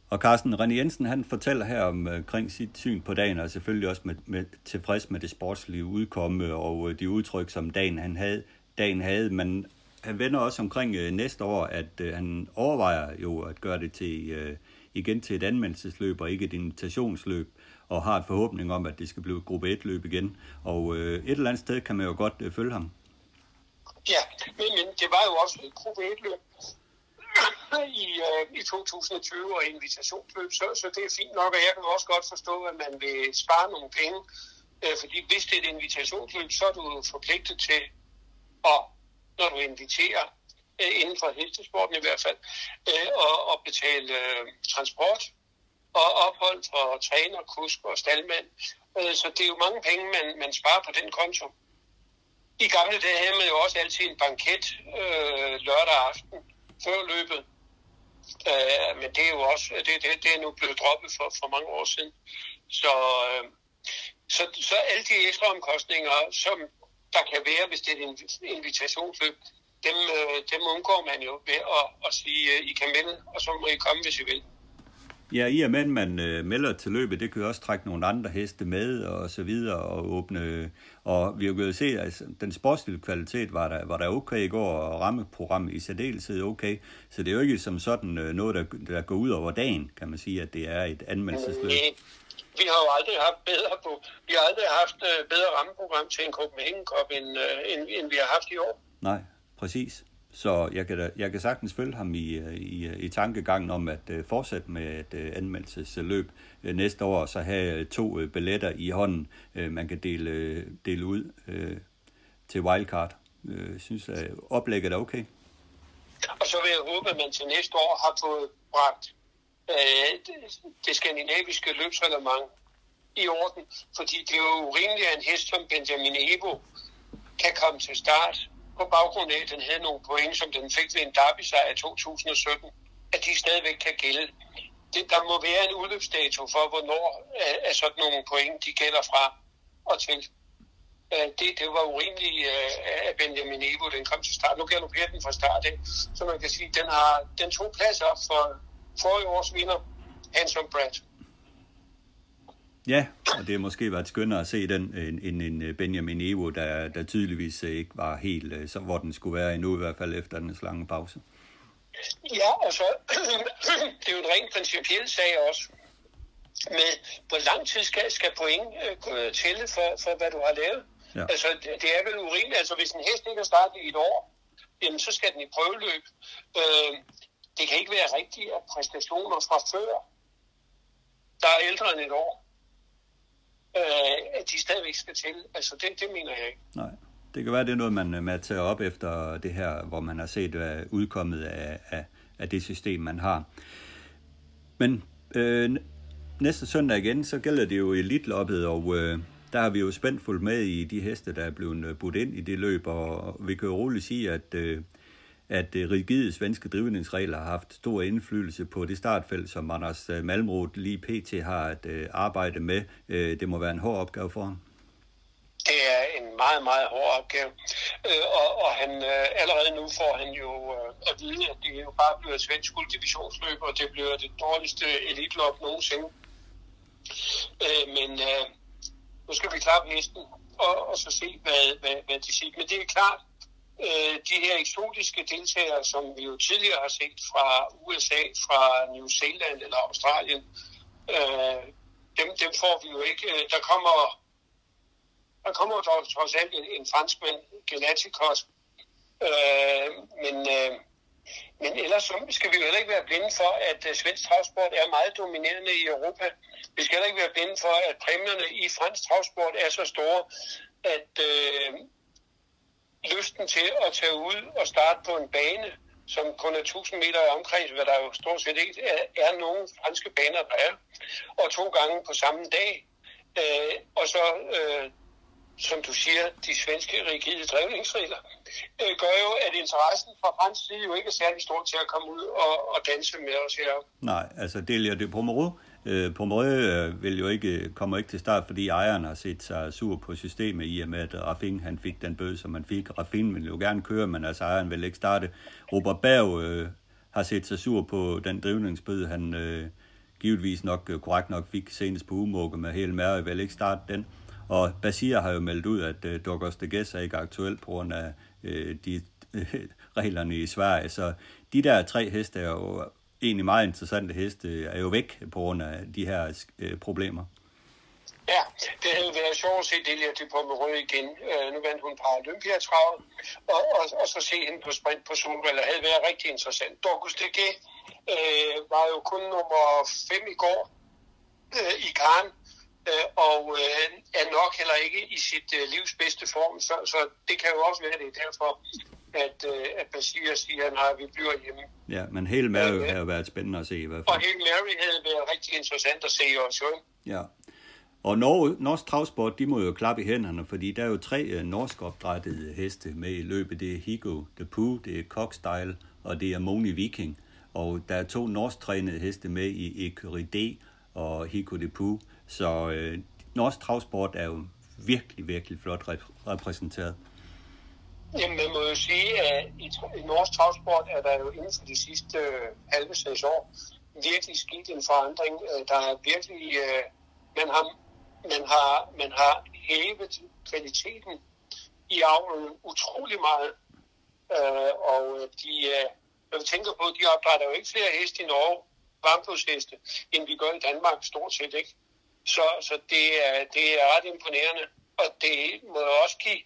Og Carsten René Jensen, han fortæller her omkring øh, sit syn på dagen, og selvfølgelig også med, med, tilfreds med det sportslige udkomme og øh, de udtryk, som dagen han havde, dagen havde. Men han vender også omkring øh, næste år, at øh, han overvejer jo at gøre det til øh, igen til et anmeldelsesløb og ikke et invitationsløb, og har en forhåbning om, at det skal blive et gruppe 1-løb igen. Og øh, et eller andet sted kan man jo godt øh, følge ham. Ja, men, men det var jo også et gruppe 1-løb i, øh, i 2020 og invitationsløb, så, så det er fint nok, og jeg kan også godt forstå, at man vil spare nogle penge, øh, fordi hvis det er et invitationsløb, så er du forpligtet til at, når du inviterer, øh, inden for hestesporten i hvert fald, øh, og, og betale øh, transport og ophold for træner, kusk og staldmand. Øh, så det er jo mange penge, man, man sparer på den konto. I gamle dage havde man jo også altid en banket øh, lørdag aften før løbet. Øh, men det er jo også det, det, det er nu blevet droppet for, for mange år siden. Så, øh, så, så alle de ekstra omkostninger, som der kan være, hvis det er en invitationsløb, dem, øh, dem undgår man jo ved at, at sige, øh, I kan melde, og så må I komme, hvis I vil. Ja, i og med, at man øh, melder til løbet, det kan jo også trække nogle andre heste med og så videre og åbne. Og vi har jo se, at altså, den sportslige kvalitet var der, var der okay i går, og rammeprogrammet i særdeleshed okay. Så det er jo ikke som sådan øh, noget, der, der går ud over dagen, kan man sige, at det er et anmeldelsesløb. Nej, vi har jo aldrig haft bedre på, vi har aldrig haft øh, bedre rammeprogram til en Copenhagen Cup, end, øh, end, end vi har haft i år. Nej, præcis. Så jeg kan, da, jeg kan sagtens følge ham i, i, i tankegangen om at uh, fortsætte med et uh, anmeldelsesløb Øh, næste år, så have øh, to øh, billetter i hånden, man kan dele, dele ud til wildcard. Jeg synes, at oplægget er okay. Og så vil jeg håbe, at man til næste år har fået bragt det, skandinaviske løbsreglement i orden, fordi det er jo urimeligt, at en hest som Benjamin Ebo kan komme til start på baggrund af, at den havde nogle point, som den fik ved en derby i 2017, at de stadigvæk kan gælde. Det, der må være en udløbsdato for, hvornår øh, er sådan nogle point, de gælder fra og til. Øh, det, det var urimeligt, øh, at Benjamin Evo den kom til start. Nu galopperer den fra start af, så man kan sige, at den har den to pladser for forrige års vinder, Handsome Brad. Ja, og det har måske været skønnere at se den end en, en Benjamin Evo, der, der tydeligvis ikke var helt, så, hvor den skulle være endnu, i hvert fald efter den lange pause. Ja, altså, det er jo en rent principiel sag også, med hvor lang tid skal, skal point øh, tælle for, for, hvad du har lavet. Ja. Altså, det, det er vel urimeligt. Altså, hvis en hest ikke har startet i et år, jamen, så skal den i prøveløb. Øh, det kan ikke være rigtigt, at præstationer fra før, der er ældre end et år, øh, at de stadigvæk skal til. Altså, det, det mener jeg ikke. Nej. Det kan være, det er noget, man øh, med tage op efter det her, hvor man har set hvad udkommet af, af, af det system, man har. Men øh, næste søndag igen, så gælder det jo elitloppet, og øh, der har vi jo spændt fuldt med i de heste, der er blevet øh, budt ind i det løb, og vi kan jo roligt sige, at øh, at øh, rigide svenske drivningsregler har haft stor indflydelse på det startfelt, som Anders Malmrot Malmroth lige pt. har at øh, arbejde med. Det må være en hård opgave for ham. Det er en meget, meget hård opgave. Øh, og, og han, øh, allerede nu får han jo øh, at vide, at det jo bare bliver et svensk gulddivisionsløb, og det bliver det dårligste elitlop nogensinde. Men nu skal vi klappe hesten og, og så se, hvad, hvad, hvad de siger. Men det er klart, øh, de her eksotiske deltagere, som vi jo tidligere har set fra USA, fra New Zealand eller Australien, øh, dem, dem får vi jo ikke. Der kommer, der kommer dog trods alt en, en franskmand, Galatikos. øh, men, øh, men ellers så skal vi jo heller ikke være blinde for, at øh, svensk travsport er meget dominerende i Europa. Vi skal heller ikke være blinde for, at præmierne i fransk travsport er så store, at, øh, lysten til at tage ud og starte på en bane, som kun er 1000 meter i omkreds, hvad der jo stort set ikke er, er nogle franske baner, der er, og to gange på samme dag. Øh, og så, øh, som du siger, de svenske rigide drevningsregler, øh, gør jo, at interessen fra fransk side jo ikke er særlig stor til at komme ud og, og danse med os her. Nej, altså Delia de Pomereux Øh, Pomerø øh, vil jo ikke, øh, kommer ikke til start, fordi ejeren har set sig sur på systemet i og med, at Raffin han fik den bøde, som han fik. Raffin vil jo gerne køre, men altså ejeren vil ikke starte. Robert Berg øh, har set sig sur på den drivningsbøde, han øh, givetvis nok øh, korrekt nok fik senest på umukke med hele mærke, vil ikke starte den. Og Basir har jo meldt ud, at øh, Douglas de Gess er ikke aktuel på grund af øh, de øh, reglerne i Sverige. Så de der tre heste er jo egentlig meget interessante heste, er jo væk på grund af de her øh, problemer. Ja, det havde været sjovt at se Delia til på med igen. Øh, nu vandt hun Paralympiatravet, og, og, og så se hende på sprint på Solvalg, havde været rigtig interessant. Dorcus DG øh, var jo kun nummer 5 i går øh, i Karen, øh, og øh, er nok heller ikke i sit øh, livs bedste form, så, så det kan jo også være det derfor, at, øh, at Basir siger, at vi bliver hjemme. Ja, men hele Mary øh, havde været spændende at se i hvert fald. Og hele Mary havde været rigtig interessant at se også, jo. Ja. Og Norge, Norsk Travsport, de må jo klappe i hænderne, fordi der er jo tre uh, norsk opdrættede heste med i løbet. Det er Higo The Pooh, det er Cockstyle, og det er Moni Viking. Og der er to norsk trænede heste med i Ecurie D og Higo The Pooh. Så øh, norsk travsport er jo virkelig, virkelig flot rep- repræsenteret. Jamen, man må jo sige, at i, i norsk travsport er der jo inden for de sidste øh, halve seks år virkelig sket en forandring. Øh, der er virkelig, øh, man har man har, man har hævet kvaliteten i avlen utrolig meget. Øh, og øh, de, øh, når vi tænker på, de opdrætter jo ikke flere heste i Norge, varmblodsheste, end vi gør i Danmark stort set ikke. Så, så det, er, det er ret imponerende, og det må også give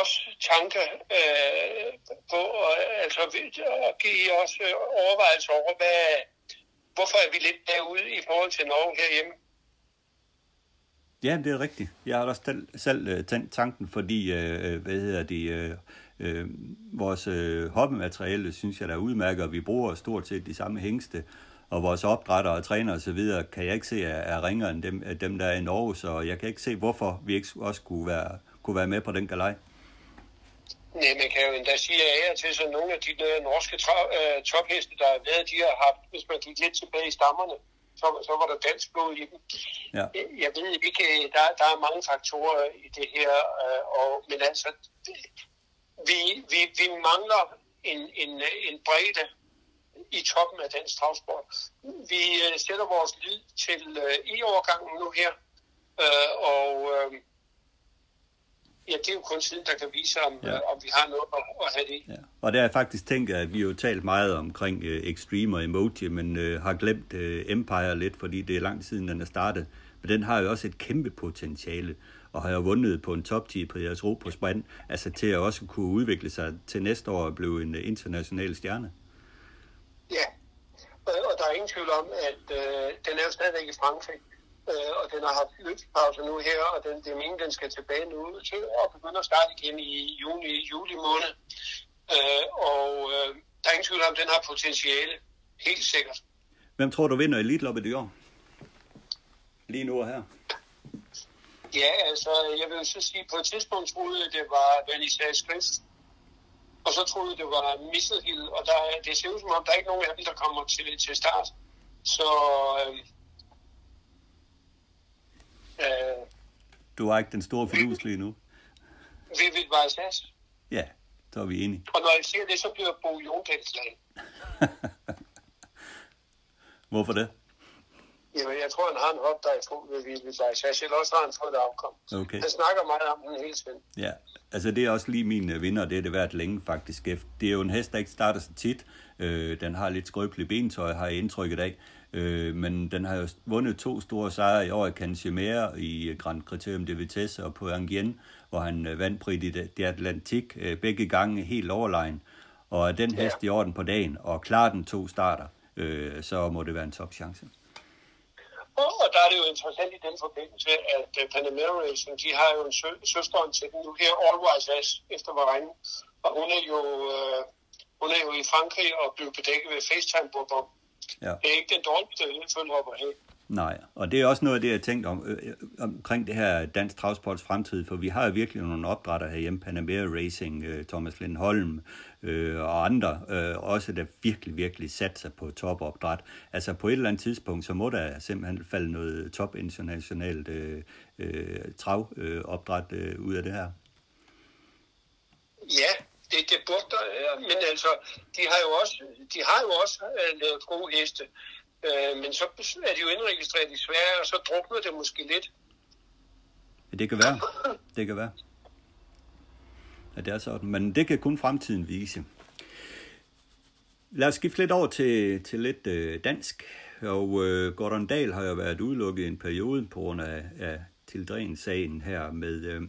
os tanker øh, på, og, altså og give os øh, overvejelser over, hvad, hvorfor er vi lidt derude i forhold til Norge herhjemme. Ja, det er rigtigt. Jeg har også selv, selv øh, tænkt tanken, fordi, øh, øh hvad hedder det, øh, vores øh, hoppemateriale, synes jeg, der er udmærket, og vi bruger stort set de samme hængste, og vores opdrætter og træner osv., kan jeg ikke se er, er ringere end dem, dem, der er i Norge, så jeg kan ikke se, hvorfor vi ikke også kunne være, kunne være med på den galej. Nej, man kan jo endda sige af til, så nogle af de der norske uh, topheste, der har været, de har haft, hvis man gik lidt tilbage i stammerne, så, så var der dansk blod i dem. Ja. Jeg ved ikke, der, der er mange faktorer i det her, øh, og, men altså, vi, vi, vi mangler en, en, en bredde i toppen af dansk travsport. Vi øh, sætter vores lid til øh, i overgangen nu her, øh, og øh, ja, det er jo kun tiden, der kan vise, om, ja. om vi har noget at, at have det ja. Og der har jeg faktisk tænkt, at vi har jo talt meget omkring uh, Extreme og Emoji, men uh, har glemt uh, Empire lidt, fordi det er lang tid siden, den er startet. Men den har jo også et kæmpe potentiale, og har jo vundet på en top 10 på jeres ro på sprint, altså til at også kunne udvikle sig til næste år og blive en uh, international stjerne. Ja, og der er ingen tvivl om, at uh, den er jo stadigvæk i Frankrig øh, og den har haft løbspause nu her, og den, det er meningen, den skal tilbage nu til at begynde at starte igen i juni, juli måned. Øh, og øh, der er ingen tvivl om, at den har potentiale, helt sikkert. Hvem tror du vinder Elite-loppet i år? Lige nu og her. Ja, altså, jeg vil så sige, på et tidspunkt troede jeg, det var Vanessa Skrift, og så troede jeg, det var Missile Hill, og der, det ser ud som om, der er ikke nogen af dem, der kommer til, til start. Så øh, Øh, du har ikke den store fidus lige nu. Vivid Vajsas. Ja, så er vi enige. Og når jeg siger det, så bliver Bo Jondals Hvorfor det? Jamen, jeg tror, han har en er i fod ved Vivid Vajsas. Eller også har han fået et afkom. Okay. Han snakker meget om den hele tiden. Ja, altså det er også lige min øh, vinder, det er det været længe faktisk. Det er jo en hest, der ikke starter så tit. Øh, den har lidt skrøbeligt bentøj, har jeg indtrykket af. Øh, men den har jo vundet to store sejre i år i Canchimere i Grand Criterium de Vitesse og på Angien, hvor han øh, vandt Brit i det Atlantik øh, begge gange helt overlegen. Og er den hest ja. i orden på dagen og klarer den to starter, øh, så må det være en topchance. Og, og der er det jo interessant i den forbindelse, at uh, Panamera Racing, de har jo en sø- søsteren til den nu her, Allwise As, efter Bahrain. Og hun er jo, uh, hun er jo i Frankrig og blev bedækket ved FaceTime-bordom. Ja. Det er ikke den dårligste følhopper her. Nej, og det er også noget af det, jeg tænkte om, øh, omkring det her dansk travsports fremtid, for vi har jo virkelig nogle opdrætter herhjemme, Panamera Racing, øh, Thomas Lindholm øh, og andre, øh, også der virkelig, virkelig satser på topopdræt. Altså på et eller andet tidspunkt, så må der simpelthen falde noget top internationalt øh, øh, travopdræt øh, ud af det her. Ja, det, det burde der, ja. men altså, de har jo også, de har jo også uh, lavet gode heste. Øh, men så er de jo indregistreret i Sverige, og så drukner det måske lidt. Ja, det kan være. Det kan være at det er sådan. Men det kan kun fremtiden vise. Lad os skifte lidt over til, til lidt øh, dansk. Og øh, Gordon Dahl har jo været udelukket en periode på grund af, af Tildren-sagen her med... Øh,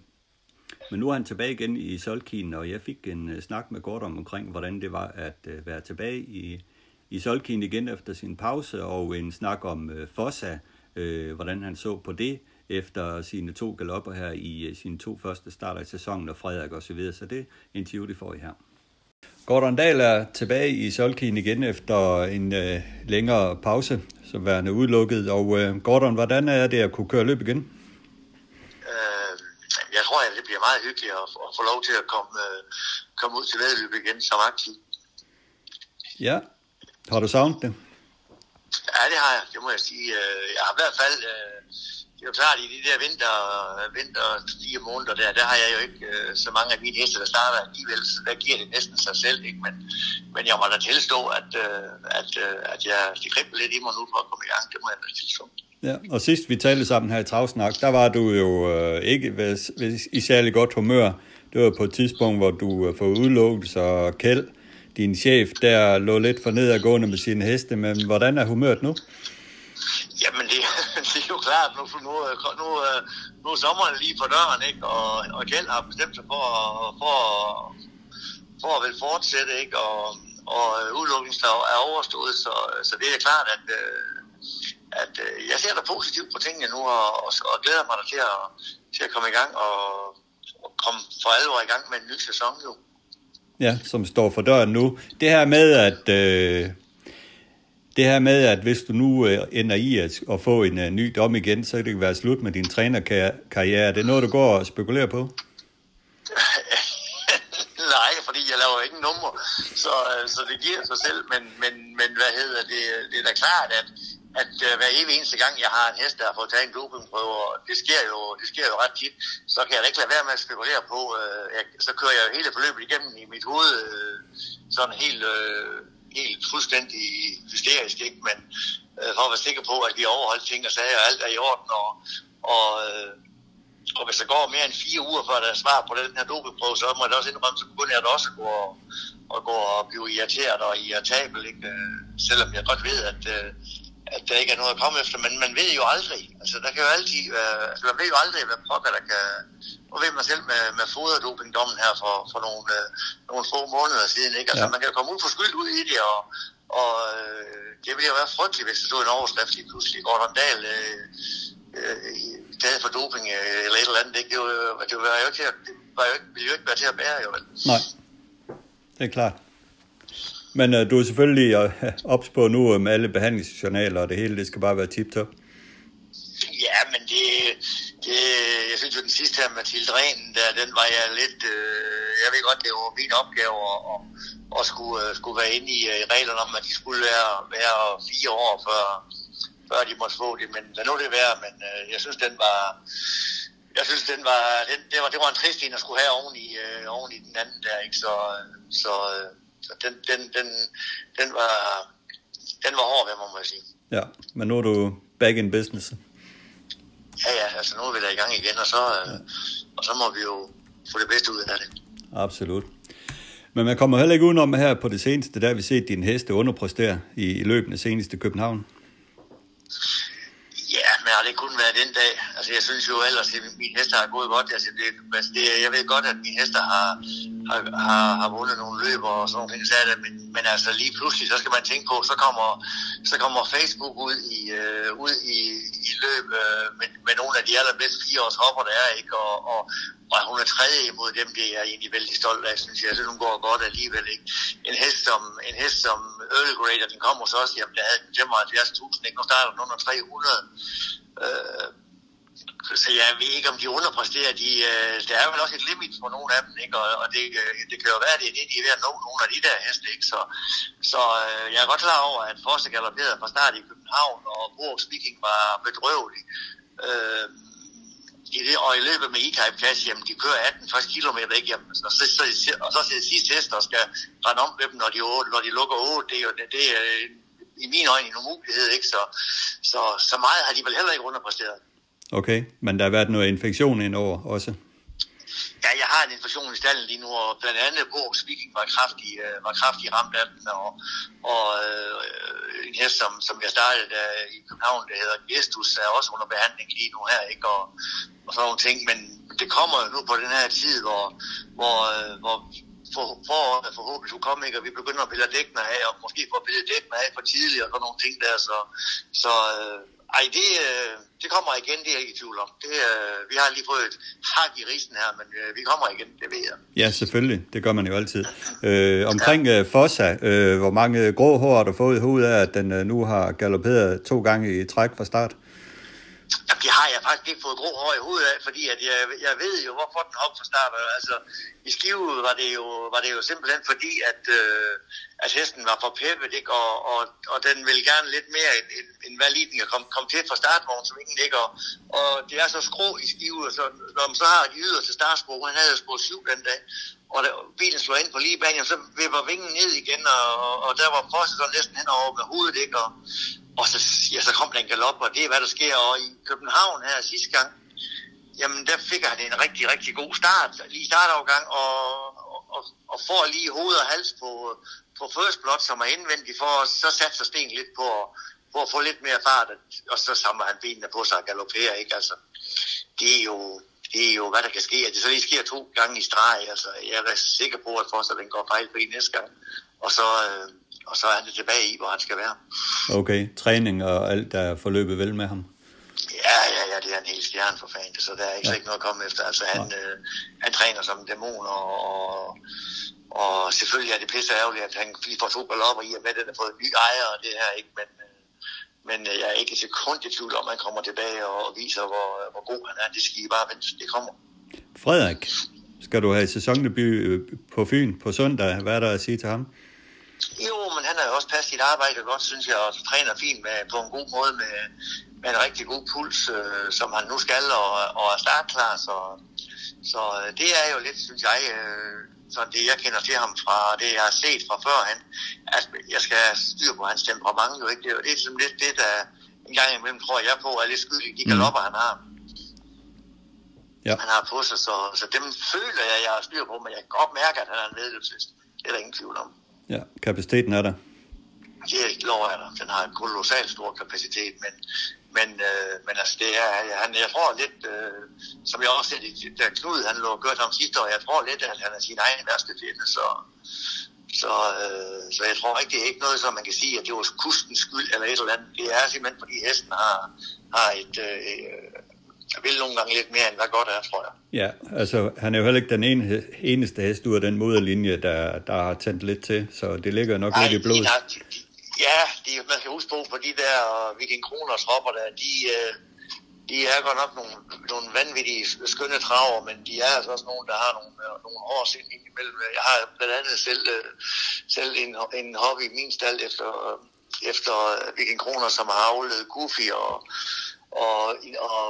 men nu er han tilbage igen i Solkien, og jeg fik en øh, snak med Gordon omkring, hvordan det var at øh, være tilbage i, i Solkien igen efter sin pause, og en snak om øh, Fossa, øh, hvordan han så på det efter sine to galopper her i uh, sine to første starter i sæsonen, og Frederik osv. Så, videre. så det interview, de får I her. Gordon Dahl er tilbage i Solkien igen efter en uh, længere pause, som værende udelukket. Og uh, Gordon, hvordan er det at kunne køre løb igen? jeg tror, at det bliver meget hyggeligt at, at få lov til at komme, øh, komme ud til vedløb igen som aktiv. Ja, har du savnet det? Ja, det har jeg, det må jeg sige. Øh, jeg har i hvert fald, øh, det er jo klart, i de der vinter, vinter fire måneder der, der har jeg jo ikke så mange af mine heste, der starter alligevel, så der giver det næsten sig selv, ikke? Men, men jeg må da tilstå, at, at, at jeg, det kribler lidt i mig nu for at komme i gang, det må jeg da tilstå. Ja, og sidst vi talte sammen her i Travsnak, der var du jo øh, ikke hvis, hvis, i særlig godt humør. Det var på et tidspunkt, hvor du øh, får udelukket, så Kjeld, din chef, der lå lidt for nedadgående med sine heste, men hvordan er humøret nu? Jamen, det, det er jo klart, nu, nu, øh, nu, øh, nu er sommeren lige for døren, ikke? Og, og Kjeld har bestemt sig for, for, for at vil fortsætte, ikke? Og, og øh, udelukningen er overstået, så, så det er klart, at, at jeg ser da positivt på tingene nu, og, og, og glæder mig til at, til at komme i gang og, og komme for alvor i gang med en ny sæson jo. Ja, som står for døren nu. Det her med, at øh, det her med, at hvis du nu øh, ender i at, at få en øh, ny dom igen, så kan det være slut med din trænerkarriere. Er det noget, du går og spekulerer på? Nej, fordi jeg laver ikke nummer, så, øh, så det giver sig selv. Men, men, men hvad hedder det? Det er da klart, at, at uh, hver evig eneste gang, jeg har en hest, der har fået taget en dopingprøve, og det sker, jo, det sker jo ret tit, så kan jeg da ikke lade være med at spekulere på, Øh, jeg, så kører jeg jo hele forløbet igennem i mit hoved, øh, sådan helt, Øh, helt fuldstændig hysterisk, ikke? men øh, for at være sikker på, at vi overholdt ting og sager, og alt er i orden, og, og, øh, og hvis der går mere end fire uger, før der er svar på den her dopingprøve, så må jeg da også indrømme, så begynder jeg da også at gå og, og, gå og blive irriteret og irritabel, ikke? Øh, selvom jeg godt ved, at, øh, at der ikke er noget at komme efter, men man ved jo aldrig. Altså, der kan jo altid være, altså, man ved jo aldrig, hvad pokker der kan... Nu ved man selv med, med foderdopingdommen her for, for nogle, øh, nogle få måneder siden, ikke? Altså, ja. man kan komme ud for skyld ud i det, og, og øh, det ville jo være frygteligt, hvis det stod en overskrift lige pludselig. Gordon Dahl øh, øh, taget for doping øh, eller et eller andet, ikke? Det, var, det var jo ikke til at, det var jo ikke, ville jo ikke være til at bære, jo vel? Nej, det er klart. Men uh, du er selvfølgelig øh, ops på nu uh, med alle behandlingsjournaler og det hele, det skal bare være tip-top. Ja, men det, det, jeg synes jo den sidste her Mathilde Ren, der, den var jeg lidt, øh, jeg ved godt, det var min opgave at, at, at skulle, uh, skulle være inde i, i reglerne om, at de skulle være, være fire år før, før de måtte få det, men lad nu det være, men øh, jeg synes, den var, jeg synes, den var, den, det, var, det var en trist en at skulle have oven i, øh, oven i den anden der, ikke? Så, så øh, så den, den, den, den, var, den var hård ved mig, må jeg sige. Ja, men nu er du back in business. Ja, ja, altså nu er vi der i gang igen, og så, ja. og så må vi jo få det bedste ud af det. Absolut. Men man kommer heller ikke udenom her på det seneste, der vi set din heste underpræstere i, i løbende seneste København. Ja, men har det kun været den dag? Altså jeg synes jo ellers, at mine hester har gået godt. Altså, det, altså det, jeg ved godt, at mine hester har, har, har, har vundet nogle løb og sådan nogle ting, så det, men, men altså lige pludselig, så skal man tænke på, så kommer, så kommer Facebook ud i, øh, ud i, i løb øh, med, med nogle af de allerbedste fireårs hopper, der er, ikke? Og, og, og hun er tredje imod dem, det er jeg egentlig vældig stolt af, synes jeg. Jeg synes, hun går godt alligevel. Ikke? En hest som, en hest som Earl Grey, den kommer så også, jamen der havde 75.000, ikke? Nu starter den under 300. Øh, så jeg ved ikke, om de underpresterer. De, øh, der er vel også et limit for nogle af dem, ikke? og, og det, øh, det kan jo være, at det er det, de er ved at nå nogle af de der heste. Ikke? Så, så øh, jeg er godt klar over, at Forse galopperede fra start i København, og Borg Speaking var bedrøvelig. Øh, i det, og i løbet med E-Type Cash, jamen de kører 18-60 km ikke? Jamen, og, så, så, og så sidder det sidste hest, der skal rende om med dem, når de, når de lukker 8. Det er jo det, det er, øh, i mine øjne en umulighed, ikke? Så, så, så meget har de vel heller ikke underpræsteret. Okay, men der har været noget infektion indover også? Ja, jeg har en infektion i stallen lige nu, og blandt andet Borg Speaking var kraftig, øh, var kraftig ramt af den, og, og øh, en hest, som, som jeg startede der i København, der hedder Gestus, er også under behandling lige nu her, ikke? Og, og sådan nogle ting, men det kommer jo nu på den her tid, hvor, hvor, øh, hvor for, foråret forhåbentlig skulle komme, ikke? og vi begynder at pille dækkene af, og måske få pillet dækkene af for tidligt, og sådan nogle ting der, så, så øh, ej, det, øh, det kommer igen, det er jeg ikke i tvivl om. Det, øh, vi har lige fået et hak i risen her, men øh, vi kommer igen, det ved jeg. Ja, selvfølgelig. Det gør man jo altid. Øh, omkring ja. Fossa, øh, hvor mange grå hår har du fået i hovedet af, at den øh, nu har galopperet to gange i træk fra start? Jamen, det har jeg faktisk ikke fået grå hår i hovedet af, fordi at jeg, jeg ved jo, hvorfor den hoppede fra start. Altså, i Skive var det jo, var det jo simpelthen fordi, at, øh, at hesten var for pæppet, ikke? Og, og, og den ville gerne lidt mere end, end, end hvad lige den kom, komme, komme til fra startvognen, som ingen ikke? Og og det er så skrå i Skive, så når man så har de yderste startspor, han havde spor 7 den dag, og da bilen slår ind på lige banen, så vipper vingen ned igen, og, og der var Fosse så næsten hen over med hovedet, ikke? Og, og så, ja, så kom den galop, og det er, hvad der sker. Og i København her sidste gang, jamen der fik han en rigtig, rigtig god start, lige startafgang, og, og, og får lige hoved og hals på, på first blot, som er indvendig for, så satser Sten lidt på, på at få lidt mere fart, og så samler han benene på sig og galopperer, ikke? Altså, det er jo, det er jo, hvad der kan ske. At det så lige sker to gange i streg, altså, jeg er sikker på, at fortsat den går fejl på i næste gang. Og så, øh, og så er han tilbage i, hvor han skal være. Okay, træning og alt, der er forløbet vel med ham? Ja, ja, ja, det er en helt stjerne for fanden, så der er ikke, ja. ikke noget at komme efter. Altså, han, øh, han træner som en dæmon, og, og, og selvfølgelig er det pisse ærgerligt, at han lige får to galopper i, og med at den har fået en ny ejer, og det her ikke, men, øh, men øh, jeg er ikke et sekund i tvivl om, at han kommer tilbage og, og viser, hvor, hvor god han er. Det skal I bare vente, det kommer. Frederik, skal du have sæsondebut øh, på Fyn på søndag? Hvad er der at sige til ham? Jo, men han har jo også passet sit arbejde godt, synes jeg, og træner fint med, på en god måde med, med en rigtig god puls, øh, som han nu skal, og, og er startklar. Så, så øh, det er jo lidt, synes jeg, øh, så det jeg kender til ham fra det, jeg har set fra før, han, at jeg skal styre på hans temperament. Jo, ikke? Det, er jo, det er ligesom lidt det, der en gang imellem tror jeg på, er lidt skyldig de galopper, mm. han har. Ja. Han har på sig, så, så dem føler jeg, jeg har styr på, men jeg kan godt mærke, at han er en vedløbshest. Det er der ingen tvivl om. Ja, kapaciteten er der. Det lover jeg dig. Den har en kolossal stor kapacitet, men, men, øh, men altså det er, han, jeg tror lidt, øh, som jeg også sagde, da Knud han lå gjort ham sidste år, jeg tror lidt, at han er sin egen værste fjende, så, så, øh, så jeg tror ikke, det er ikke noget, som man kan sige, at det var kustens skyld eller et eller andet. Det er simpelthen, fordi hesten har, har et, øh, jeg vil nogle gange lidt mere, end hvad godt er, tror jeg. Ja, altså han er jo heller ikke den ene, eneste hest ud af den moderlinje, der, der har tændt lidt til, så det ligger nok Nej, lidt i blodet. De, de, ja, de, man skal huske på, på de der øh, Viking Kroners hopper der, de, øh, de er godt nok nogle, nogle vanvittige skønne traver, men de er altså også nogle, der har nogle, øh, nogle år sind imellem. Jeg har blandt andet selv, selv en, en hobby i min stald efter, efter Viking Kroner, som har afledt Goofy og, og, og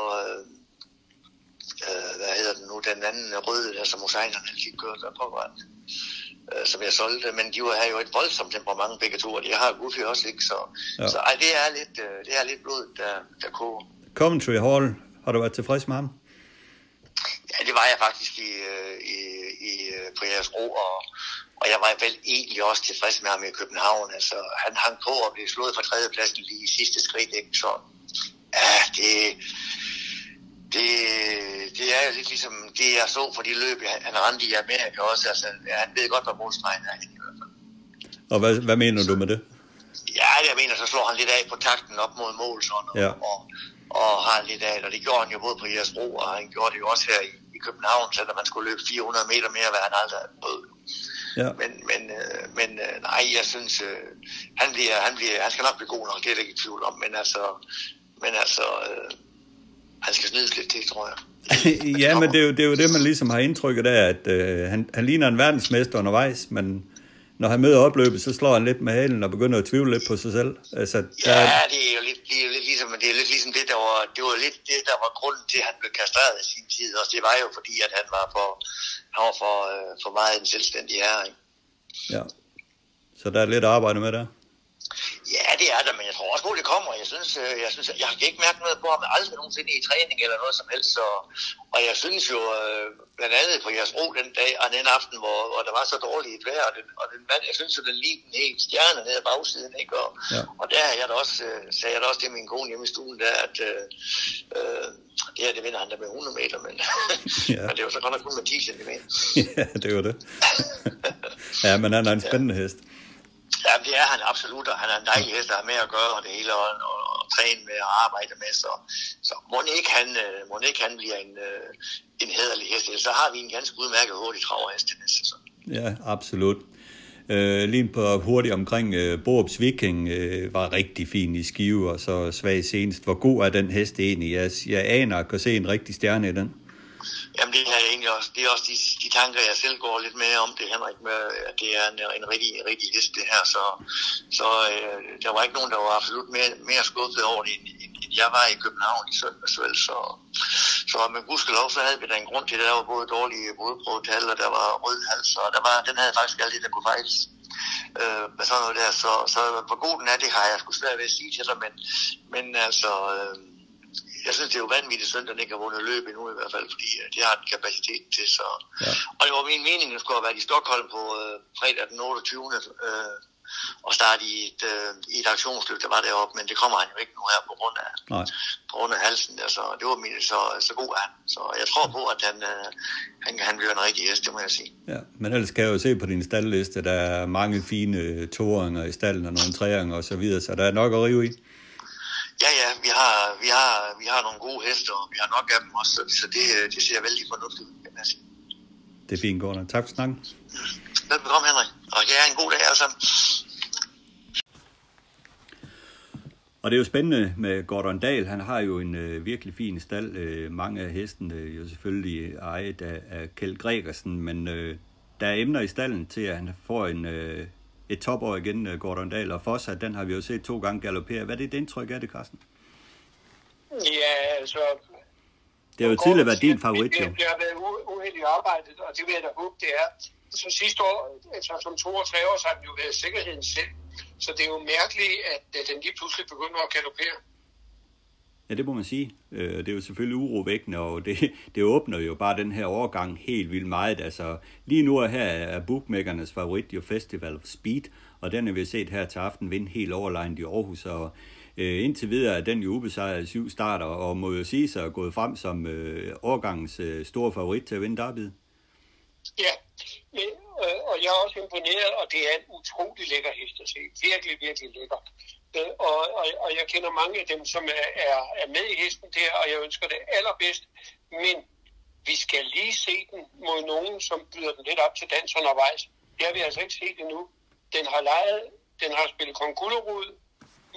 øh, hvad hedder den nu, den anden røde, der som Huseinerne altid kørte der på vejen, som jeg solgte, men de har jo et voldsomt temperament begge to, og de har Goofy også, ikke? Så, ja. så ej, det er lidt, øh, det er lidt blod, der, der koger. Coventry Hall, har du været tilfreds med ham? Ja, det var jeg faktisk i, øh, i, i, på jeres ro, og, og jeg var vel egentlig også tilfreds med ham i København. Altså, han hang på og blev slået fra tredjepladsen lige i sidste skridt, ikke? Så ja, det, det, det er lidt ligesom det, jeg så for de løb, han rendte i Amerika også. Altså, han ved godt, hvad målstregen er i hvert fald. Og hvad, hvad mener du med det? Ja, jeg mener, så slår han lidt af på takten op mod mål, sådan, og, ja. og, og har lidt af, og det gjorde han jo både på Jeres Bro, og han gjorde det jo også her i, i København, selvom man skulle løbe 400 meter mere, hvad han aldrig havde prøvet. Ja. Men, men, øh, men øh, nej, jeg synes, øh, han, bliver, han, bliver, han skal nok blive god nok, det er jeg ikke i tvivl om, men altså, men altså øh, han skal snides lidt til, tror jeg. ja, men det er, jo, det er jo det, man ligesom har indtrykket af, at øh, han, han ligner en verdensmester undervejs, men når han møder opløbet, så slår han lidt med halen og begynder at tvivle lidt på sig selv. Altså, der... Ja, det er jo lidt, det er jo lidt ligesom, det er lidt ligesom det, der var, det var lidt det, der var grunden til, at han blev kastreret i sin tid. Og det var jo fordi, at han var for, han var for, øh, for meget en selvstændig herre. Ikke? Ja, så der er lidt arbejde med der. Ja, det er der, men jeg tror også på, det kommer. Jeg synes, øh, jeg, synes, jeg har ikke mærket noget på ham aldrig nogensinde i træning eller noget som helst. Så, og jeg synes jo, øh, blandt andet på jeres ro den dag og den aften, hvor, hvor der var så dårligt et vejr, og den, og den vand, jeg synes jo, den lige den helt stjerne ned ad bagsiden, ikke? Og, ja. og der jeg da også, øh, sagde jeg da også til min kone hjemme i stuen, der, at øh, øh, det her, det vinder han da med 100 meter, men, ja. men det var så godt nok kun med 10 cm. ja, det var det. ja, men han er en spændende ja. hest. Ja, det er han absolut, og han er en dejlig hest, der har med at gøre, og det hele, og, og, og træne med og arbejde med, så, så må ikke han, øh, må ikke han bliver en, øh, en hederlig hest, så har vi en ganske udmærket hurtig traverhest til næste sæson. Ja, absolut. Øh, lige på hurtigt omkring øh, Borups Viking øh, var rigtig fin i skive, og så svag senest. Hvor god er den hest egentlig? Jeg, jeg aner at kunne se en rigtig stjerne i den. Jamen det er egentlig også, det er også de, de tanker, jeg selv går lidt med om det, Henrik, med, at det er en, en rigtig, rigtig liste det her, så, så øh, der var ikke nogen, der var absolut mere, mere skuffet over det, end, end, jeg var i København i søndags, vel, så, så men gudskelov, så havde vi da en grund til det, der var både dårlige blodprøvetal, og der var rød hals, og der var, den havde faktisk alt det, der kunne fejles. Øh, med sådan noget der, så, så hvor god den er, det har jeg sgu svært ved at sige til dig, men, men altså, øh, jeg synes, det er jo vanvittigt at den ikke har vundet løb endnu i hvert fald, fordi øh, det har den kapacitet til. Så. Ja. Og det var min mening, at skulle have været i Stockholm på øh, fredag den 28. Øh, og starte i et, øh, i et aktionsløb, der var deroppe, men det kommer han jo ikke nu her på grund af, Nej. på grund af halsen. Der, så det var min, så, så god er han. Så jeg tror på, at han, øh, han, han bliver en rigtig hest, det må jeg sige. Ja, men ellers kan jeg jo se på din staldliste, der er mange fine toeringer i stallen og nogle træinger og så videre, så der er nok at rive i. Ja, ja, vi har, vi har, vi har nogle gode heste, og vi har nok af dem også, så det, det ser vældig fornuftigt ud, kan sige. Det er fint, Gordon. Tak for snakken. Velbekomme, Henrik. Og ja, en god dag alle sammen. Og det er jo spændende med Gordon Dahl. Han har jo en øh, virkelig fin stald. Øh, mange af hestene øh, jo selvfølgelig ejet af, af Kjeld Gregersen, men øh, der er emner i stallen til, at han får en, øh, et topår igen, øh, Gordon Dahl. Og Fossa, den har vi jo set to gange galopere. Hvad er det, det indtryk af det, Carsten? Ja, altså... Det har jo tidligere været din favorit, jo. Det har været uheldigt arbejdet, og det vil jeg da håbe, det er. Så sidste år, altså som to og tre år, så har den jo været sikkerheden selv. Så det er jo mærkeligt, at den lige pludselig begynder at galopere. Ja, det må man sige. Øh, det er jo selvfølgelig urovækkende, og det, det åbner jo bare den her overgang helt vildt meget. Altså, lige nu er her er bookmakernes favorit jo Festival of Speed, og den er vi set her til aften vinde helt overlegnet i Aarhus, og øh, indtil videre er den jo ubesejret syv starter, og må jo sige sig gået frem som øh, årgangens øh, store favorit til at vinde derbyet. Ja, men, øh, og jeg er også imponeret, og det er en utrolig lækker hest at se. Virkelig, virkelig lækker. Øh, og, og, og jeg kender mange af dem, som er, er, er med i hesten der, og jeg ønsker det allerbedst. Men vi skal lige se den mod nogen, som byder den lidt op til dans undervejs. Det har vi altså ikke set endnu. Den har leget, den har spillet konkurrerud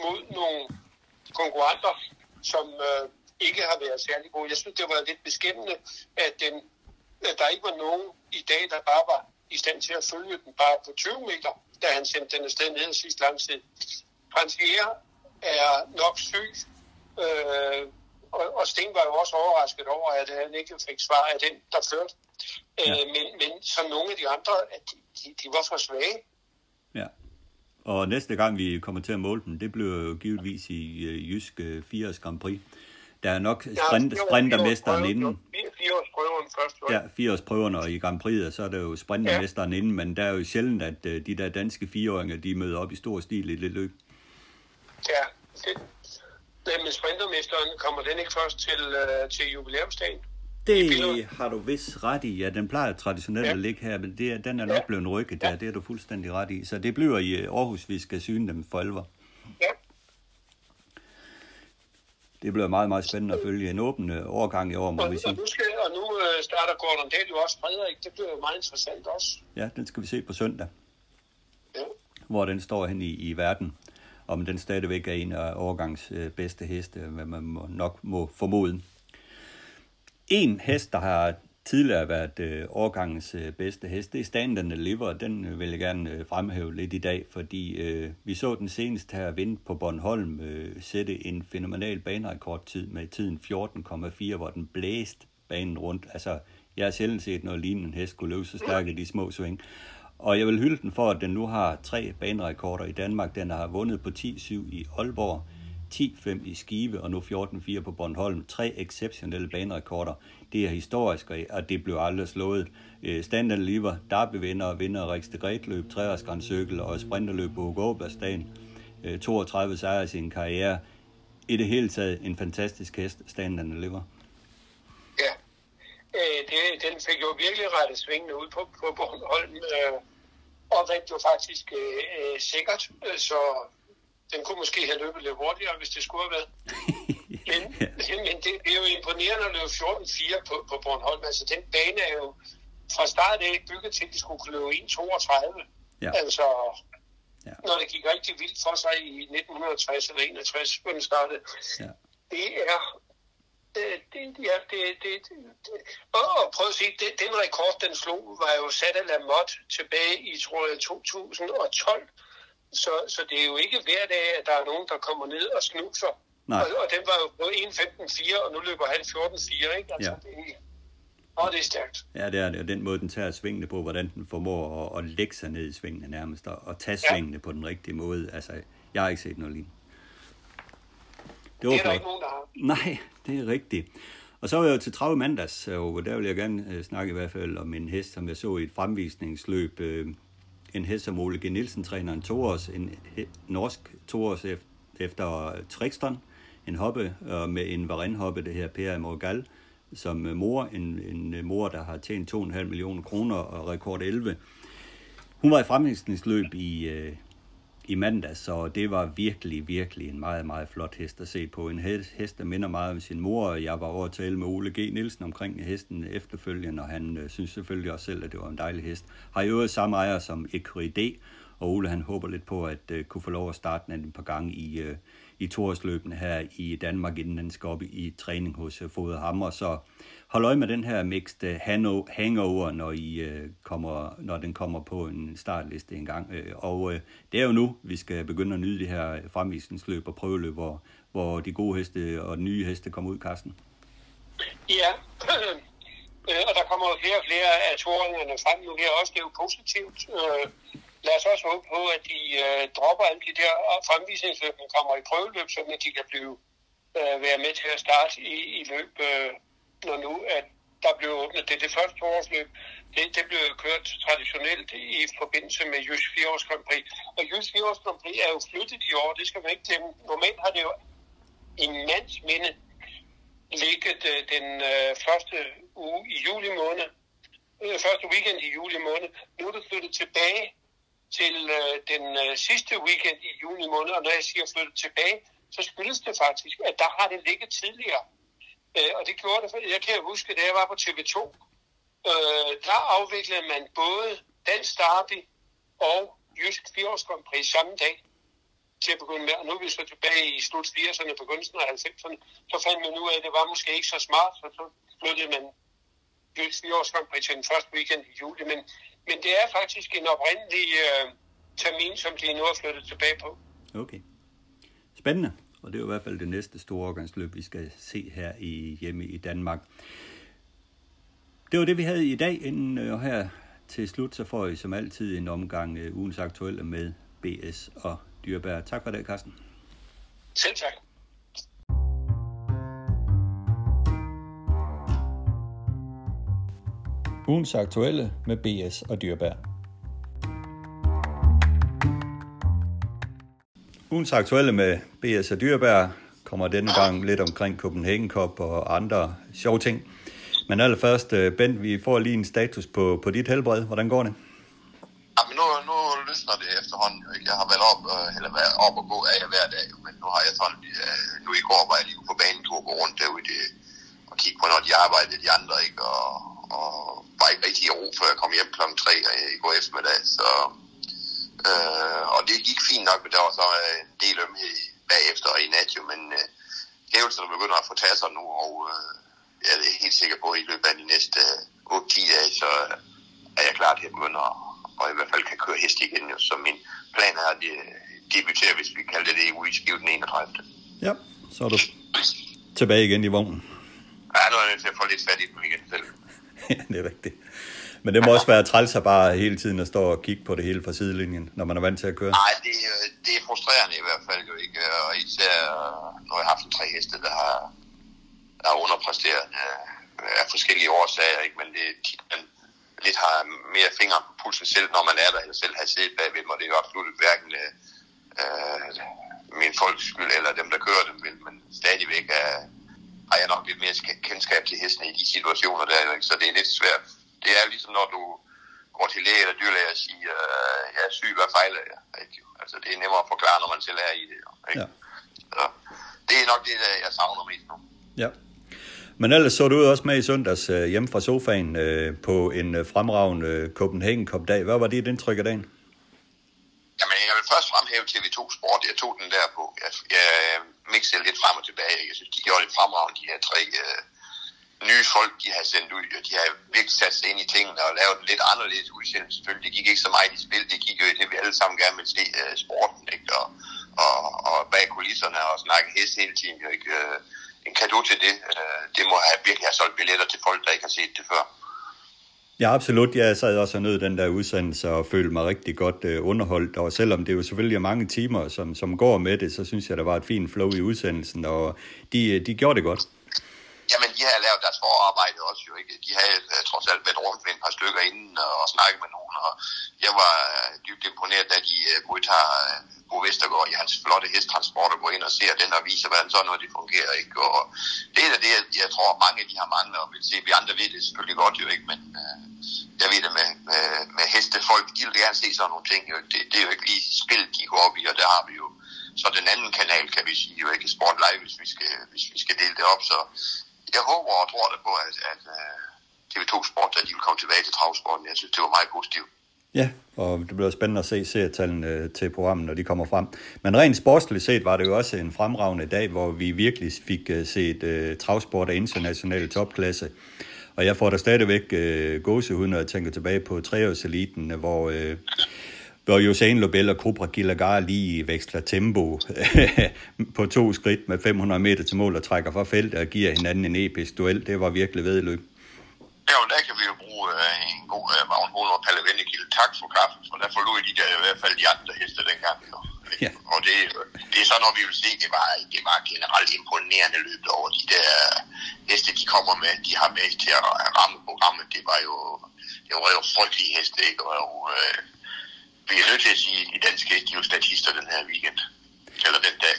mod nogle konkurrenter, som øh, ikke har været særlig gode. Jeg synes, det var lidt beskæmmende, at, den, at der ikke var nogen i dag, der bare var i stand til at følge den bare på 20 meter, da han sendte den afsted ned sidste lang tid. Fransier er nok syg, øh, og, og Sten var jo også overrasket over, at han ikke fik svar af den, der førte. Øh, ja. men, men som nogle af de andre, at de, de, de var for svage. Ja. Og næste gang vi kommer til at måle dem, det bliver jo givetvis i uh, Jysk uh, 80 Grand Prix. Der er nok sprint, ja, sprintermesteren inden. Fireårsprøven først. Ja, fireårsprøverne og i Grand Prix, så er der jo sprintermesteren ja. inden, men der er jo sjældent, at uh, de der danske fireåringer, de møder op i stor stil i det løb. Ja, det, men sprintermesteren, kommer den ikke først til, uh, til jubilæumsdagen? Det har du vist ret i. Ja, den plejer traditionelt ja. at ligge her, men det, den er nok ja. blevet rykket der. Ja. Det er du fuldstændig ret i. Så det bliver i Aarhus, vi skal syne dem for alvor. Ja. det bliver meget, meget spændende at følge en åben overgang i år, må og, vi sige. Og nu, skal, og nu øh, starter Gordon Dahl jo også Frederik. Det bliver jo meget interessant også. Ja, den skal vi se på søndag. Ja. Hvor den står hen i, i verden. Om den stadigvæk er en af overgangs øh, bedste heste, øh, hvad man må, nok må formode. En hest, der har tidligere været øh, årgangens øh, bedste hest. Det er Stand and Deliver, den øh, vil jeg gerne øh, fremhæve lidt i dag, fordi øh, vi så den seneste her vind på Bornholm øh, sætte en fænomenal banerekordtid med tiden 14,4, hvor den blæste banen rundt. Altså, jeg har sjældent set noget lignende en hest kunne løbe så stærkt i de små sving. Og jeg vil hylde den for, at den nu har tre banerekorder i Danmark. Den har vundet på 10-7 i Aalborg, 10-5 i Skive og nu 14-4 på Bornholm. Tre exceptionelle banerekorder. Det er historisk, og det blev aldrig slået. Øh, Standard Liver, Derby vinder, vinder Riks Gretløb, og sprinterløb på Hugo 32 øh, sejre i sin karriere. I det hele taget en fantastisk hest, Standard Liver. Ja, øh, det, den fik jo virkelig rettet svingene ud på, på Bornholm, øh, og vandt jo faktisk øh, sikkert, så den kunne måske have løbet lidt hurtigere, hvis det skulle have været. Men, ja. men det er jo imponerende at løbe 14-4 på, på Bornholm. Altså, den bane er jo fra start af bygget til, at de skulle kunne løbe 1-32. Ja. Altså, ja. når det gik rigtig vildt for sig i 1960 eller 61, hvor den startede. Ja. Det er det, det, ja, det, det. Og, og prøv at se, det, den rekord, den slog, var jo sat af Lamotte tilbage i, tror jeg, 2012. Så, så det er jo ikke hver dag, at der er nogen, der kommer ned og snuser. Nej. Og, og den var jo på 1.15.4, og nu løber han 14.4, ikke? Altså, ja. det, og det er stærkt. Ja, det er det. Og den måde, den tager svingene på, hvordan den formår at, at lægge sig ned i svingene nærmest, og, og tage ja. svingene på den rigtige måde. Altså, jeg har ikke set noget lignende. Det, det er der ikke nogen, der har. Nej, det er rigtigt. Og så var jeg jo til Trave mandags, og der vil jeg gerne øh, snakke i hvert fald om en hest, som jeg så i et fremvisningsløb øh, en hest som Ole G. Nielsen træner en toårs, en norsk toårs efter Trixton, en hoppe og med en varenhoppe, det her Per Morgal, som mor, en, en mor, der har tjent 2,5 millioner kroner og rekord 11. Hun var i fremvisningsløb i, øh, i mandag, så det var virkelig, virkelig en meget, meget flot hest at se på. En hest, der minder meget om sin mor, og jeg var over at tale med Ole G. Nielsen omkring hesten efterfølgende, og han øh, synes selvfølgelig også selv, at det var en dejlig hest. Har i øvrigt samme ejer som Ecurie og Ole han håber lidt på at øh, kunne få lov at starte den et par gange i, øh, i toårsløbene her i Danmark, inden den skal op i, i træning hos øh, Fodhammer, Så hold øje med den her mixed øh, hangover, når, I, øh, kommer, når den kommer på en startliste en gang. Øh, og øh, det er jo nu, vi skal begynde at nyde det her fremvisningsløb og prøveløb, hvor, hvor de gode heste og de nye heste kommer ud, Carsten. Ja, øh, og der kommer jo flere og flere af toringerne frem nu her også. Det er jo positivt. Lad os også håbe på, at de dropper alle de der fremvisningsløb, der kommer i prøveløb, så de kan blive, være med til at starte i, i løb når nu, at der blev åbnet. Det er det første årsløb. Det, det blev kørt traditionelt i forbindelse med Jysk 4 års Grand Prix. Og Jysk 4 års Grand Prix er jo flyttet i år, det skal man ikke glemme. Normalt har det jo i mands minde ligget uh, den uh, første uge i juli måned, uh, første weekend i juli måned. Nu er det flyttet tilbage til uh, den uh, sidste weekend i juni måned, og når jeg siger flyttet tilbage, så skyldes det faktisk, at der har det ligget tidligere. Øh, og det gjorde det, for jeg kan huske, da jeg var på TV2, øh, der afviklede man både Dansk Derby og Jysk 4 Grand Prix samme dag til at begynde med. Og nu er vi så tilbage i slut 80'erne, begyndelsen af 90'erne. Så fandt man ud af, at det var måske ikke så smart, så, så flyttede man Jysk 4 Grand Prix til den første weekend i juli. Men, men det er faktisk en oprindelig øh, termin, som de nu har flyttet tilbage på. Okay. Spændende. Og det er jo i hvert fald det næste store organsløb, vi skal se her i hjemme i Danmark. Det var det, vi havde i dag. Inden øh, her til slut, så får I som altid en omgang øh, ugens aktuelle med BS og Dyrbær. Tak for det, Carsten. Selv tak. Ugens aktuelle med BS og Dyrbær. Ugens aktuelle med B.S. og Dyrbær kommer denne gang lidt omkring Copenhagen Cup og andre sjove ting. Men allerførst, øh, Bent, vi får lige en status på, på dit helbred. Hvordan går det? Jamen, nu, nu løsner det efterhånden. Ikke? Jeg har været op, øh, eller været op og gå af hver dag, men nu har jeg sådan, øh, nu i går var jeg lige på banen, tur gå rundt derude det, og kigge på, når de arbejdede, de andre, ikke? Og, og var ikke rigtig i ro, før jeg kom hjem kl. 3 i går eftermiddag. Så, øh, og det gik fint nok, men der var så en del ømhed bagefter og i nat jo, men øh, hævelserne begynder at få tasser nu, og øh, jeg er helt sikker på, at i løbet af de næste øh, 8-10 dage, så øh, er jeg klar til at begynde at, og i hvert fald kan køre hest igen. Jo. Så min plan er at debutere, hvis vi kalder det det, ude i Skive den 31. Ja, så er du tilbage igen i vognen. Ja, nu er jeg nødt til at få lidt fat i den igen selv. ja, det er rigtigt. Men det må også være træls at bare hele tiden at stå og kigge på det hele fra sidelinjen, når man er vant til at køre. Nej, det, øh, det er frustrerende i hvert fald jo ikke. Øh, og især øh, når jeg har haft tre heste, der har, der har underpræsteret øh, af forskellige årsager. Ikke? Men det, man lidt har mere fingre på pulsen selv, når man er der, eller selv har siddet bagved mig. Det er jo absolut hverken øh, min folks skyld, eller dem, der kører dem, men stadigvæk er, har jeg nok lidt mere kendskab til hesten i de situationer der. Ikke? Så det er lidt svært det er ligesom når du går til læge eller dyrlæge og siger, øh, jeg er syg, hvad fejler jeg? Ikke? Altså det er nemmere at forklare, når man selv er i det. Ikke? Ja. Så, det er nok det, jeg savner mest nu. Ja. Men ellers så du også med i søndags øh, hjemme fra sofaen øh, på en øh, fremragende øh, Copenhagen Cup dag. Hvad var dit indtryk af dagen? Jamen, jeg vil først fremhæve TV2 Sport. Jeg tog den der på. Jeg, jeg mixede lidt frem og tilbage. Jeg synes, de gjorde det fremragende, de her tre øh, nye folk, de har sendt ud, og de har virkelig sat sig ind i tingene og lavet en lidt anderledes udsendelse. Selvfølgelig, det gik ikke så meget i spil, det gik jo i det, vi alle sammen gerne vil se uh, sporten, ikke? Og, og, og bag kulisserne og snakke hest hele tiden, jo ikke? Uh, en kado til det, uh, det må have, virkelig have solgt billetter til folk, der ikke har set det før. Ja, absolut. Jeg sad også og nød den der udsendelse og følte mig rigtig godt uh, underholdt. Og selvom det jo selvfølgelig er mange timer, som, som går med det, så synes jeg, der var et fint flow i udsendelsen, og de, de gjorde det godt. Jamen, de har lavet deres forarbejde også jo ikke. De havde uh, trods alt været rundt ved et par stykker inden og, og snakket med nogen, og jeg var uh, dybt imponeret, da de uh, modtager uh, Bo Vestergaard i hans flotte hesttransport og går ind og ser den og viser, hvordan sådan noget det fungerer. Ikke? Og det er det, jeg, jeg tror, mange de har manglet og vil se. Vi andre ved det selvfølgelig godt jo ikke, men uh, jeg ved det med, med, med hestefolk, de vil gerne se sådan nogle ting. Jo. Det, det er jo ikke lige spil, de går op i, og der har vi jo så den anden kanal, kan vi sige, jo ikke Sport Live, hvis vi skal, hvis vi skal dele det op. Så jeg håber og tror det på, at, at øh, TV2 Sport, at de vil komme tilbage til travsporten. Jeg synes, det var meget positivt. Ja, og det bliver spændende at se seertallene øh, til programmet, når de kommer frem. Men rent sportsligt set var det jo også en fremragende dag, hvor vi virkelig fik øh, set uh, travsport af international topklasse. Og jeg får da stadigvæk uh, gåsehud, når jeg tænker tilbage på treårseliten, hvor, uh, hvor Usain Lobel og Cobra Gilagar lige veksler tempo på to skridt med 500 meter til mål og trækker fra feltet og giver hinanden en episk duel. Det var virkelig vedløb. Ja, der kan vi jo bruge uh, en god uh, Vagn Hol og Palle Vendekilde. Tak for kaffen, for der forlod de der i hvert fald de andre heste dengang. Jo. Ja. Og det, det er så, når vi vil se, det var, det var generelt imponerende løb over de der heste, de kommer med, de har med til at ramme programmet. Det var jo, det var jo frygtelige heste, ikke? Og, uh, vi er nødt til at sige, at de danske heste, de er jo statister den her weekend. Eller den dag.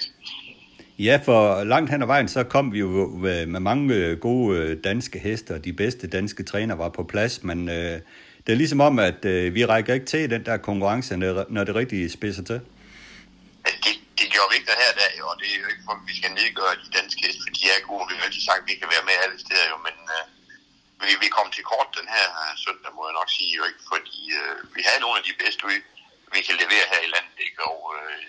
Ja, for langt hen ad vejen, så kom vi jo med mange øh, gode øh, danske heste, og de bedste danske træner var på plads, men øh, det er ligesom om, at øh, vi rækker ikke til den der konkurrence, når det rigtig spidser til. Det, det gjorde vi ikke den her dag, og det er jo ikke, for vi skal nedgøre de danske heste, for de er gode. Vi har altid sagt, at vi kan være med alle steder, jo, men øh, vi, vi kom til kort den her søndag, må jeg nok sige, jo ikke, fordi øh, vi havde nogle af de bedste, vi, vi kan levere her i landet, ikke? og øh,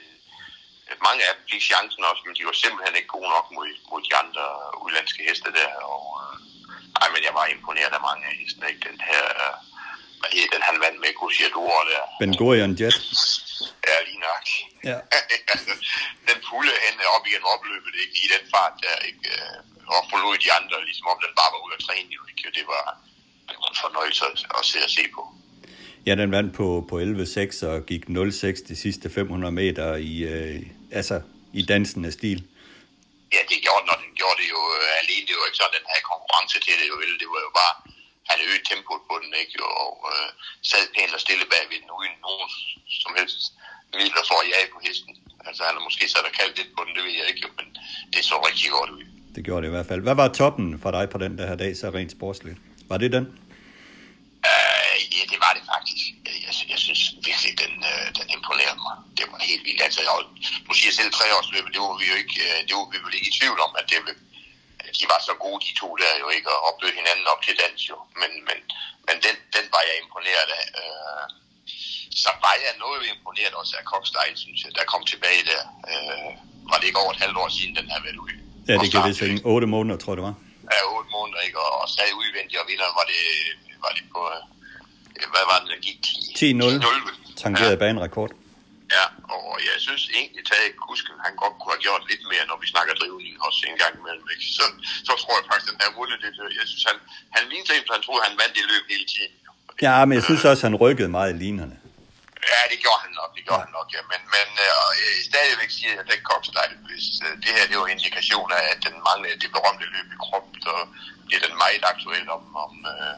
mange af dem fik chancen også, men de var simpelthen ikke gode nok mod, mod de andre udlandske heste der. Og, øh, ej, men jeg var imponeret af mange af hestene. Ikke? Den her, øh, hvad hedder den, han vandt med Kusiador der. Ben Gurion Jet. Ja, lige nok. Ja. den fulde hen op igen opløbet, ikke? i den fart der, ikke? Øh, og forlod de andre, ligesom om den bare var ude at træne, ikke? Det var, det var en fornøjelse at, at se og se på. Ja, den vandt på, på 11.6 og gik 0.6 de sidste 500 meter i, øh, altså, i dansende stil. Ja, det gjorde når den gjorde det jo øh, alene. Det var ikke sådan, den havde konkurrence til det jo vel. Det var jo bare, han øgede tempoet på den, ikke? Og øh, sad pænt og stille bagved den, uden nogen som helst midler for at jage på hesten. Altså, han har måske sat og kaldt lidt på den, det ved jeg ikke, men det så rigtig godt ud. Det gjorde det i hvert fald. Hvad var toppen for dig på den der her dag, så rent sportsligt? Var det den? Uh, ja, det var det faktisk. Jeg, jeg, jeg synes virkelig, den, uh, den imponerede mig. Det var helt vildt. Altså, jeg, nu siger selv treårsløbet, det var vi jo ikke, øh, det var vi vel ikke i tvivl om, at det at de var så gode, de to der jo ikke, og opdøde hinanden op til dans jo. Men, men, men den, den var jeg imponeret af. Øh, så var jeg noget imponeret også af Kokstejl, synes jeg, der kom tilbage der. Øh, var det ikke over et halvt år siden, den her været ude? Ja, det kan vist ikke. 8 måneder, tror jeg, det var. Ja, 8 måneder, ikke? Og, og sad udvendigt, og vinderen var det, var det på, øh, hvad var den, der gik? 10-0. Tangerede ja. banerekord. Ja, og jeg synes egentlig, at Kusken, han godt kunne have gjort lidt mere, når vi snakker drivning også en gang imellem. Ikke? Så, så tror jeg faktisk, at han har vundet det. Jeg synes, han, han lignede at han troede, han vandt det løb hele tiden. Ja, men jeg synes også, han rykkede meget i linerne. Ja, det gjorde han nok, det gjorde ja. han nok, ja. Men, men øh, stadigvæk siger jeg, at den dig, hvis øh, det her det var indikation af, at den manglede det berømte løb i kroppen, så bliver den meget aktuel om, om, øh,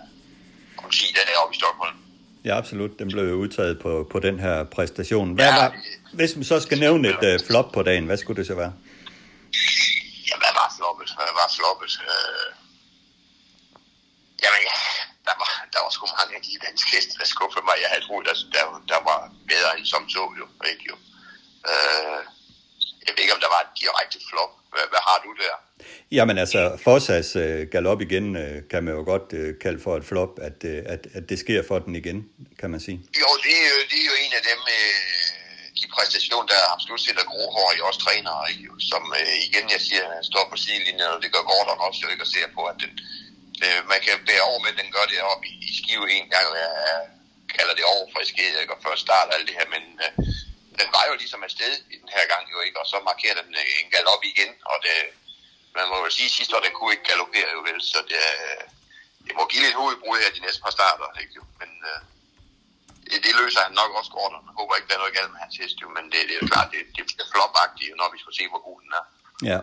om 10 dage oppe i Stockholm. Ja, absolut. Den blev jo udtaget på, på den her præstation. Hvad ja, var, hvis man så skal nævne et uh, flop på dagen, hvad skulle det så være? Ja, hvad var floppet? Hvad var floppet? Uh... Jamen, ja, der var, der var sgu mange af de danske heste, der skuffede mig. Jeg havde troet, der, der, der var bedre end som så jo. Ikke jo. Uh... Jeg ved ikke, om der var et direkte flop. Hvad, hvad har du der? Jamen altså, Forsas øh, galop igen øh, kan man jo godt øh, kalde for et flop, at, øh, at, at det sker for den igen, kan man sige. Jo, det er jo, det er jo en af dem, øh, de præstationer, der absolut sætter grohår i os trænere, ikke? som øh, igen, jeg siger, står på sidelinjen, og det gør Gordon også jo ikke at se på, at den, øh, man kan bære over med, at den gør det op i, i skive en gang, jeg kalder det overfriskhed, ikke? og først start alt det her, men øh, den var jo ligesom afsted i den her gang, jo ikke? og så markerer den øh, en galop igen, og det, man må jo sige, at sidste år, den kunne ikke galopere jo vel, så det, det må give lidt hovedbrud her de næste par starter, ikke jo? Men øh, det, det, løser han nok også godt, jeg håber ikke, der er noget galt med hans hest, jo, men det, det er jo klart, det, det bliver flopagtigt, når vi skal se, hvor god den er. Ja,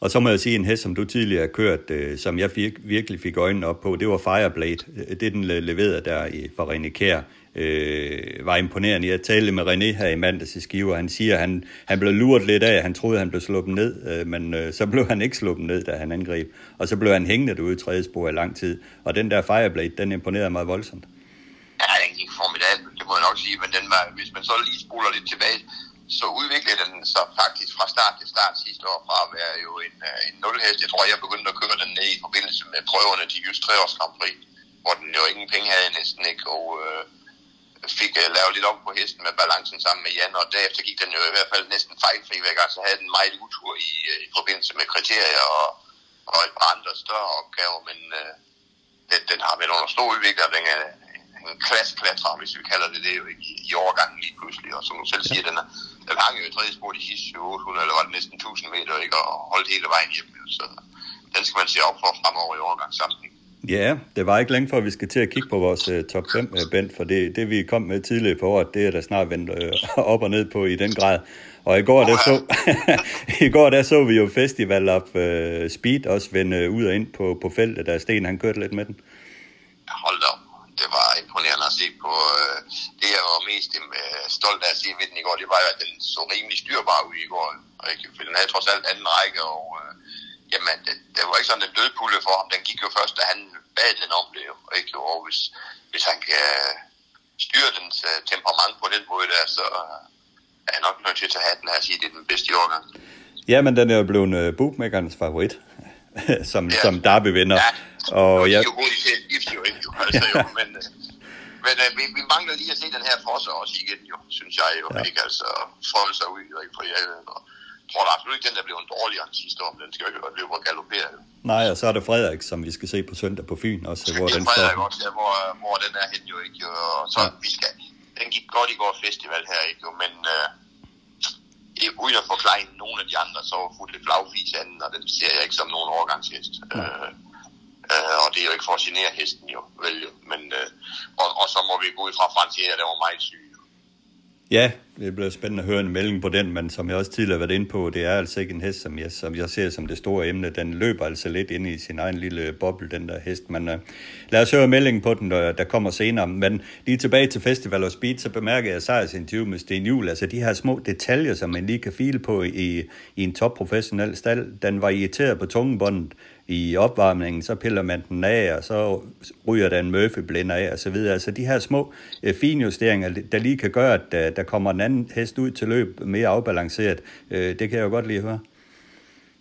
og så må jeg sige, en hest, som du tidligere har kørt, øh, som jeg fik, virkelig fik øjnene op på, det var Fireblade. Øh, det, den øh, leverede der i, for René Kær, øh, Øh, var imponerende. Jeg talte med René her i mandags i Skive, og han siger, at han, han blev luret lidt af, han troede, han blev sluppet ned, øh, men øh, så blev han ikke sluppet ned, da han angreb. Og så blev han hængende derude i tredje spor i lang tid. Og den der Fireblade, den imponerede mig voldsomt. Ja, den gik formidabelt, det må jeg nok sige, men den var, hvis man så lige spoler lidt tilbage, så udviklede den sig faktisk fra start til start sidste år fra at være jo en, øh, en nulhest. Jeg tror, jeg begyndte at køre den ned i forbindelse med prøverne til just 3 års hvor den jo ingen penge havde næsten ikke, og øh, fik uh, lavet lidt om på hesten med balancen sammen med Jan, og derefter gik den jo i hvert fald næsten fejlfri væk, altså havde den meget utur i, uh, i forbindelse med kriterier og, og et par andre større opgaver, men uh, den, den har været under stor udvikling, og den er en klasseklatrer, hvis vi kalder det det, jo, i, i overgangen lige pludselig, og som du selv siger, den, er, den hang jo i tredje spor de sidste 800, eller var det næsten 1000 meter, ikke, og holdt hele vejen hjem, så den skal man se op for fremover i overgangssammenhæng. Ja, det var ikke længe før, vi skal til at kigge på vores uh, top 5, uh, øh, Bent, for det, det vi kom med tidligere på året, det er der snart vendt uh, op og ned på i den grad. Og i går, der så, i går der så vi jo Festival of uh, Speed også vende ud og ind på, på feltet, der Sten han kørte lidt med den. Hold da det var imponerende at se på. Uh, det jeg var mest uh, stolt af at se ved den i går, det var jo, at den så rimelig styrbar ud i går. Og For den havde trods alt anden række, og uh, jamen, det, det var ikke sådan en dødpulle for ham. Den gik jo først, da han bad den om det. Og, ikke? og hvis, hvis han kan styre dens uh, temperament på den måde der, så uh, er jeg nok nødt til at tage hatten her og sige, at det er den bedste i årgang. Ja, men den er jo blevet uh, bookmakernes favorit, som, ja. som Derby-vinder. Ja, og, og ja. de er jo hurtigt til at gifte jo, ikke? Jo. Altså, jo, men, men uh, vi, vi mangler lige at se den her for sig også igen, jo, synes jeg jo, ja. ikke? Altså, folde sig ud, ikke? For jeg, og, tror da absolut ikke, den der blev en dårligere end sidste år, men den skal jo ikke løbe og galopere. Nej, og så er det Frederik, som vi skal se på søndag på Fyn også, hvor den står. Frederik også, ja, hvor, hvor den er hen jo ikke, og så ja. vi skal, den gik godt i går festival her, ikke, jo, men øh, uden at forklare nogen af de andre, så var fuldt flagfis anden, og den ser jeg ikke som nogen overgangshest. Ja. Øh, øh, og det er jo ikke for at genere hesten jo, vel jo, men, øh, og, og så må vi gå ud fra Francier, der var meget syg, Ja, det bliver spændende at høre en melding på den, men som jeg også tidligere har været inde på, det er altså ikke en hest, som jeg, som jeg ser som det store emne. Den løber altså lidt ind i sin egen lille boble, den der hest. Men uh, lad os høre meldingen på den, der, der kommer senere. Men lige tilbage til Festival of Speed, så bemærker jeg Sejrs interview med Sten Juhl. Altså de her små detaljer, som man lige kan file på i, i en top professionel stald. Den var irriteret på tungebåndet i opvarmningen, så piller man den af, og så ryger der en Murphy-blænder af, og så videre. Altså de her små øh, finjusteringer, der lige kan gøre, at der, der kommer en anden hest ud til løb mere afbalanceret, øh, det kan jeg jo godt lige høre.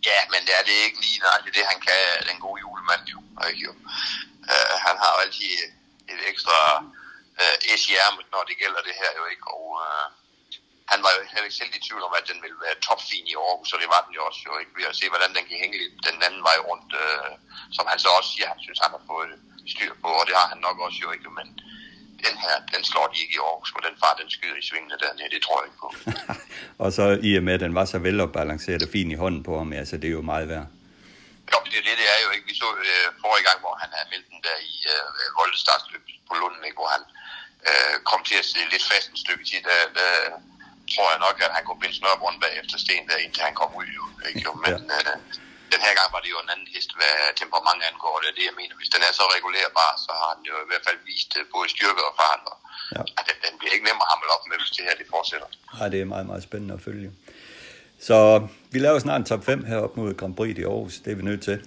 Ja, men det er det ikke lige nøjagtigt det, han kan, den gode julemand jo. Ikke jo. Øh, han har jo altid et ekstra øh, S i ærmet, når det gælder det her jo ikke, og øh, han var jo heller ikke selv i tvivl om, at den ville være topfin i Aarhus, og det var den jo også jo ikke ved at se, hvordan den kan hænge den anden vej rundt, uh, som han så også siger, han synes, han har fået styr på, og det har han nok også jo ikke, men den her, den slår de ikke i Aarhus, for den far, den skyder i svingene dernede, det tror jeg ikke på. og så i og med, at den var så velopbalanceret og fin i hånden på ham, altså det er jo meget værd. Jo, det er det, det er jo ikke. Vi så øh, forrige gang, hvor han havde meldt den der i øh, Voldestartsløb på Lunden, ikke, hvor han øh, kom til at se lidt fast et stykke tid, der, der tror jeg nok, at han kunne binde rundt bagefter sten der, indtil han kom ud. Jo, ikke? Jo, men ja. øh, den her gang var det jo en anden hest, hvad temperament angår. Det er det, jeg mener. Hvis den er så regulerbar, så har den jo i hvert fald vist øh, både styrke og fart. Og, ja. at den, den bliver ikke nem at hamle op med, hvis det her det fortsætter. Ja, det er meget, meget spændende at følge. Så vi laver snart en top 5 herop mod Grand Prix i Aarhus. Det er vi nødt til.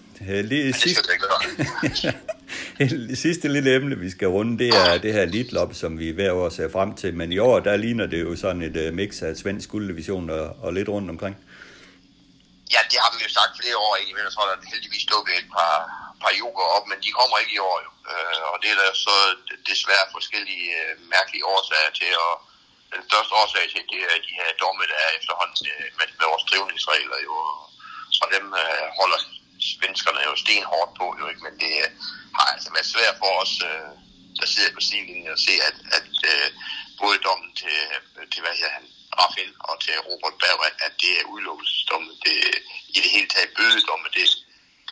Lige ja, sidste, det det sidste lille emne, vi skal runde, det er det her Lidlop, som vi hver år ser frem til. Men i år, der ligner det jo sådan et uh, mix af svensk gulddivision og, og lidt rundt omkring. Ja, det har vi jo sagt flere år, ikke? Men jeg tror, der heldigvis dukket et par, par yoga op, men de kommer ikke i år jo. Øh, og det er der så desværre forskellige øh, mærkelige årsager til, og den største årsag til, det er de her domme, der er efterhånden med, med vores drivningsregler jo. Så dem holder svenskerne jo stenhårdt på, jo ikke? Men det har altså været svært for os, uh, der sidder på sidelinjen, at se, at, at øh, både dommen til, til hvad her, han, Rafael og til Robert Berg, at, at det er udelukkelsesdomme. Det, I det hele taget bødedomme, det,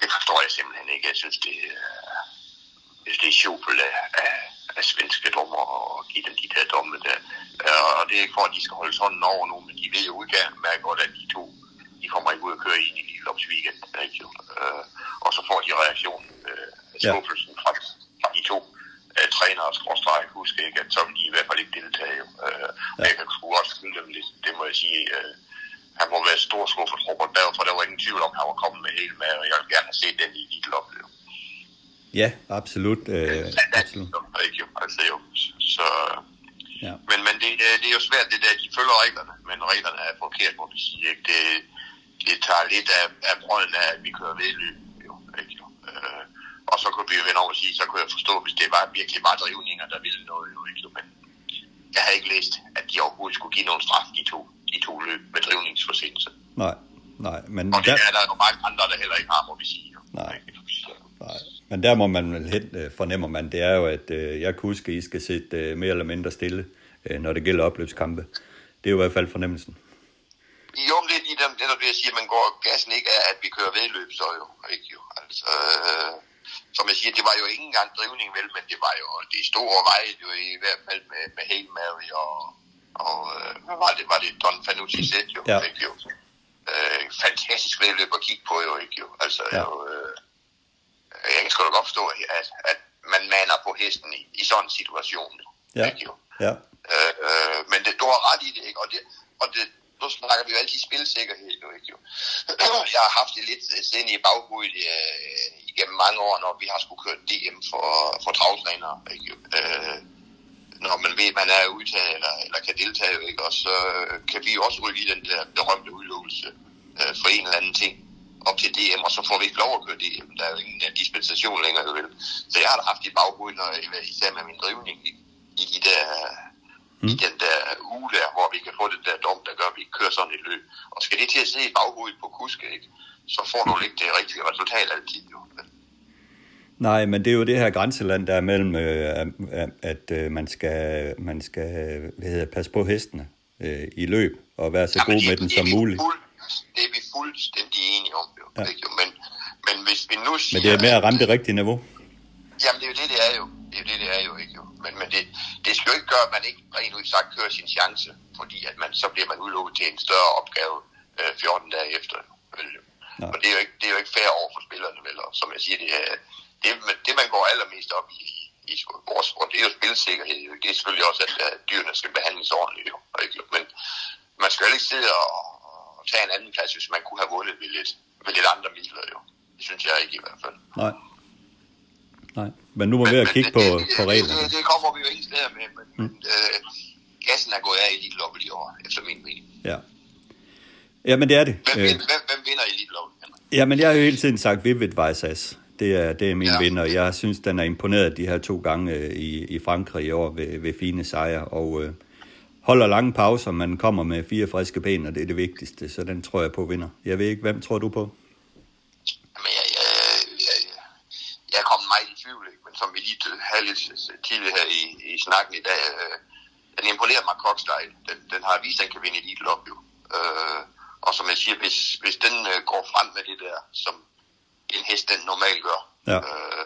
det forstår jeg simpelthen ikke. Jeg synes, det, uh, det er sjovt af, af, af svenske dommer at give dem de der domme der. Øh, og det er ikke for, at de skal holde sådan over nu, men de ved jo udmærket godt, at de to de kommer ikke ud og kører ind i Lillelops weekend. Ikke? Uh, og så får de reaktionen, uh, skuffelsen fra, fra de to uh, trænere og skråstrej, huske ikke, at så vil de i hvert fald ikke deltage. Jo. Uh, ja. Jeg kan sgu også skylde dem lidt, det må jeg sige. Uh, han må være stor skuffet Robert Berg, for der var ingen tvivl om, at han var kommet med hele med, og jeg vil gerne have set den i Lidlop. Ja, absolut. Øh, absolut. Ikke, altså, jo. Så, ja. Men, men det, det er jo svært, det der, de følger reglerne, men reglerne er forkert, må vi sige. Ikke? Det, det tager lidt af, af brøden af, at vi kører vedløb. Jo, ikke? Jo. Øh, og så kunne vi jo vende over og sige, så kunne jeg forstå, hvis det var virkelig bare drivninger, der ville noget. Jo, ikke? Men jeg havde ikke læst, at de overhovedet skulle give nogen straf, de to, de to løb med drivningsforsinkelse. Nej, nej. Men og det der... er der jo mange andre, der heller ikke har, må vi sige. Jo. Nej. Nej. Men der må man vel hen, øh, fornemmer man, det er jo, at øh, jeg kan huske, at I skal sætte øh, mere eller mindre stille, øh, når det gælder opløbskampe. Det er jo i hvert fald fornemmelsen. Jo, det er lige dem, det, der vil sige, at man går gassen ikke af, at vi kører vedløb, så jo. Ikke jo. Altså, øh, som jeg siger, det var jo ikke engang drivning vel, men det var jo de store veje, jo i hvert fald med, med Hail Mary og, og øh, hvad var det, var det Don Fanucci set jo, ja. ikke jo. Øh, fantastisk vedløb at kigge på jo, ikke jo. Altså, ja. jo, øh, jeg kan sgu da godt forstå, at, at man maner på hesten i, i sådan en situation. Ja. Ikke jo. Ja. Øh, øh, men det, du har ret i det, ikke? Og det, og det, nu snakker vi jo altid spilsikkerhed, jo, ikke jo. Jeg har haft det lidt øh, sind i baghovedet øh, igennem mange år, når vi har skulle køre DM for, for travtrænere, ikke jo. Øh, når man ved, at man er udtaget eller, eller kan deltage, ikke? og så øh, kan vi også ryge i den der berømte udlåelse øh, for en eller anden ting op til DM, og så får vi ikke lov at køre DM. Der er jo ingen øh, dispensation længere, vel. Så jeg har da haft i baghovedet, når især med min drivning i, i de der mm. i den der uge der, hvor vi kan få den der dom, der gør, at vi kører sådan et løb. Og skal det til at se i baghovedet på kuske, ikke? så får du ikke det rigtige resultat altid. Jo. Nej, men det er jo det her grænseland, der er mellem, øh, at, øh, man skal, man skal hvad hedder, passe på hestene øh, i løb, og være så ja, god med den som muligt. Fuld, det er vi fuldstændig enige om, jo. Ja. Ikke? Men, men hvis vi nu siger... Men det er med at ramme det rigtige niveau. Jamen, det er jo det, det er jo. Det er jo det, det er jo, ikke jo. Men, men det, det skal jo ikke gøre, at man ikke rent ud sagt kører sin chance, fordi at man, så bliver man udlukket til en større opgave øh, 14 dage efter. Vel? Og det er, jo ikke, det er jo ikke fair over for spillerne, vel? Og som jeg siger, det, er, det, det man går allermest op i, i vores sport, det er jo spilsikkerhed. Det er selvfølgelig også, at, at dyrene skal behandles ordentligt. Jo. Ikke? Men man skal jo ikke sidde og, og tage en anden plads, hvis man kunne have vundet ved lidt, ved lidt andre midler. Jo. Det synes jeg ikke i hvert fald. Nej. Nej, men nu må vi ved at kigge det, på, det, på reglerne. Det, det kommer vi jo ingen steder med, men, mm. men øh, gassen er gået af i Elite Lobby i år, efter min mening. Ja. Ja, men det er det. Hvem, Øh, hvem, hvem vinder Elite Lobby? Ja, men jeg har jo hele tiden sagt Vivid Vejsas. Det er, det er min ja. Vinder. Jeg synes, den er imponeret de her to gange øh, i, i Frankrig i år ved, ved fine sejre, og øh, holder lange pauser, men kommer med fire friske ben, og det er det vigtigste, så den tror jeg på vinder. Jeg ved ikke, hvem tror du på? Men jeg, jeg, jeg, jeg er kommet meget i tvivl, ikke? men som vi lige havde lidt tidligere her i, i snakken i dag, øh, den imponerer mig Kokstejl. Den, den har vist, at den kan vinde Elite Lobby. jo. Øh, og som jeg siger, hvis, hvis den øh, går frem med det der, som en hest den normalt gør, Ja. øh,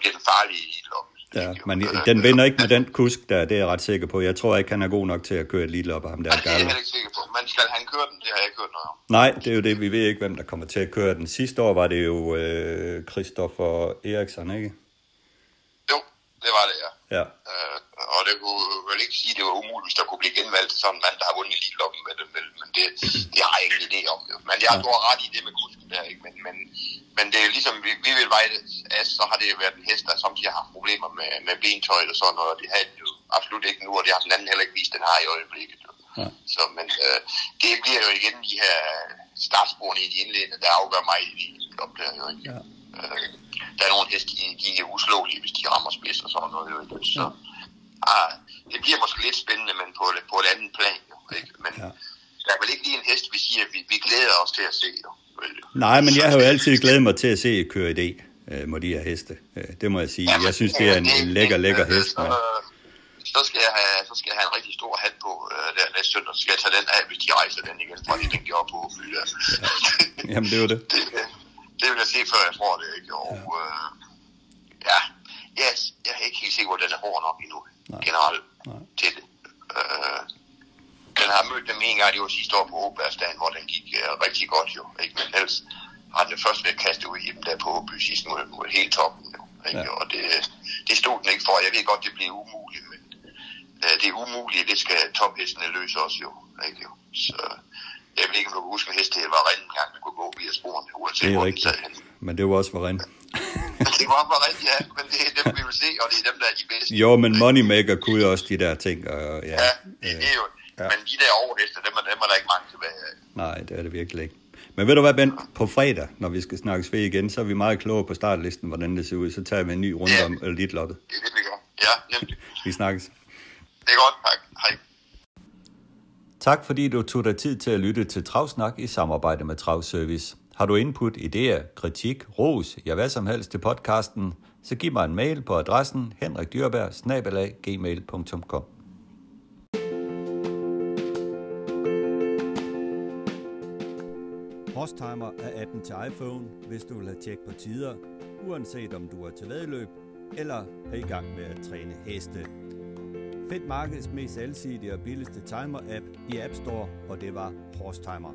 bliver den farlig i Elite Lobby. Ja, men Øh, den vinder ikke med den kusk der, det er jeg ret sikker på. Jeg tror ikke, han er god nok til at køre et lille op af ham der Nej, det er jeg heller ikke sikker på. Men skal han køre den, det har jeg ikke hørt noget om. Nej, det er jo det, vi ved ikke, hvem der kommer til at køre den. Sidste år var det jo øh, Christoffer Eriksson, ikke? Det var det, ja. Ja, Øh, og det kunne vel ikke sige, at det var umuligt, hvis der kunne blive genvalgt til sådan en mand, der har vundet Elite Lobby med det, men, men det, det har jeg ikke idé om. Jo. Men jeg tror ret i det med kusken der, ikke? Men, men, men det er jo ligesom, vi, vi vil veje at så har det været en hest, der samtidig har haft problemer med, med bentøj og sådan noget, og det havde den jo absolut ikke nu, og det har den anden heller ikke vist, den har i øjeblikket. Jo. Ja. Så, men øh, det bliver jo igen de her startsporene i de indledende, der afgør mig i op der, jo ikke? Ja. Øh, der er nogle heste, de, de er uslåelige, hvis de rammer spids og sådan noget, jo? Så, ah, det bliver måske lidt spændende, men på, på et andet plan, jo, ikke? Men Ja. ja. der er vel ikke lige en hest, vi siger, at vi, vi glæder os til at se, jo. Nej, men jeg har jo altid glædet mig til at se køre idé øh, mod de her heste. Øh, det må jeg sige. Jamen, Jeg synes, det er en, en lækker, lækker hest. Så, så, skal jeg have, så skal jeg have en rigtig stor hat på øh, der næste søndag. Så skal jeg tage den af, hvis de rejser den igen, fra de den gjorde på Åby der. jamen, det jo det. det, det vil jeg se, før jeg tror det, ikke? Og øh, ja, yes, jeg er ikke helt sikker, hvor den er hård nok endnu, Nej. generelt, Nej. til det. Øh, den har mødt dem en gang, det var sidste år på Åbergsdagen, hvor den gik øh, rigtig godt jo, ikke? Men ellers har den først været kastet ud i dem der på Åby sidst mod, mod hele toppen jo, ikke? Ja. Ja. Og det, det stod den ikke for. Jeg ved godt, det bliver umuligt, men øh, det er umuligt, det skal tophestene løse også jo, ikke jo. Så jeg ved ikke, om du kan huske en hest, det var rent en gang, man kunne gå via sporene, uanset Det er hvor den rigtigt. sad. Men det var også for rent. Det var bare rigtigt, ja, men det er dem, vi vil se, og det er dem, der er de bedste. Jo, men Moneymaker kunne jo også de der ting. Og, ja, Ja, det, det er jo, ja. men de der overheste, dem, er- dem er der ikke mange tilbage af. Nej, det er det virkelig ikke. Men ved du hvad, Ben? På fredag, når vi skal snakkes ved igen, så er vi meget klogere på startlisten, hvordan det ser ud. Så tager vi en ny runde Ja. om elitloppet. Det er det, vi gør. Ja, nemlig. Vi snakkes. Det er godt, tak. Hej. Tak fordi du tog dig tid til at lytte til Travsnak i samarbejde med Travservice. Har du input, idéer, kritik, ros, ja hvad som helst til podcasten, så giv mig en mail på adressen henrikdyrberg-gmail.com er appen til iPhone, hvis du vil have tjek på tider, uanset om du er til vedløb eller er i gang med at træne heste. Find markedets mest alsidige og billigste timer-app i App Store, og det var Horstimer.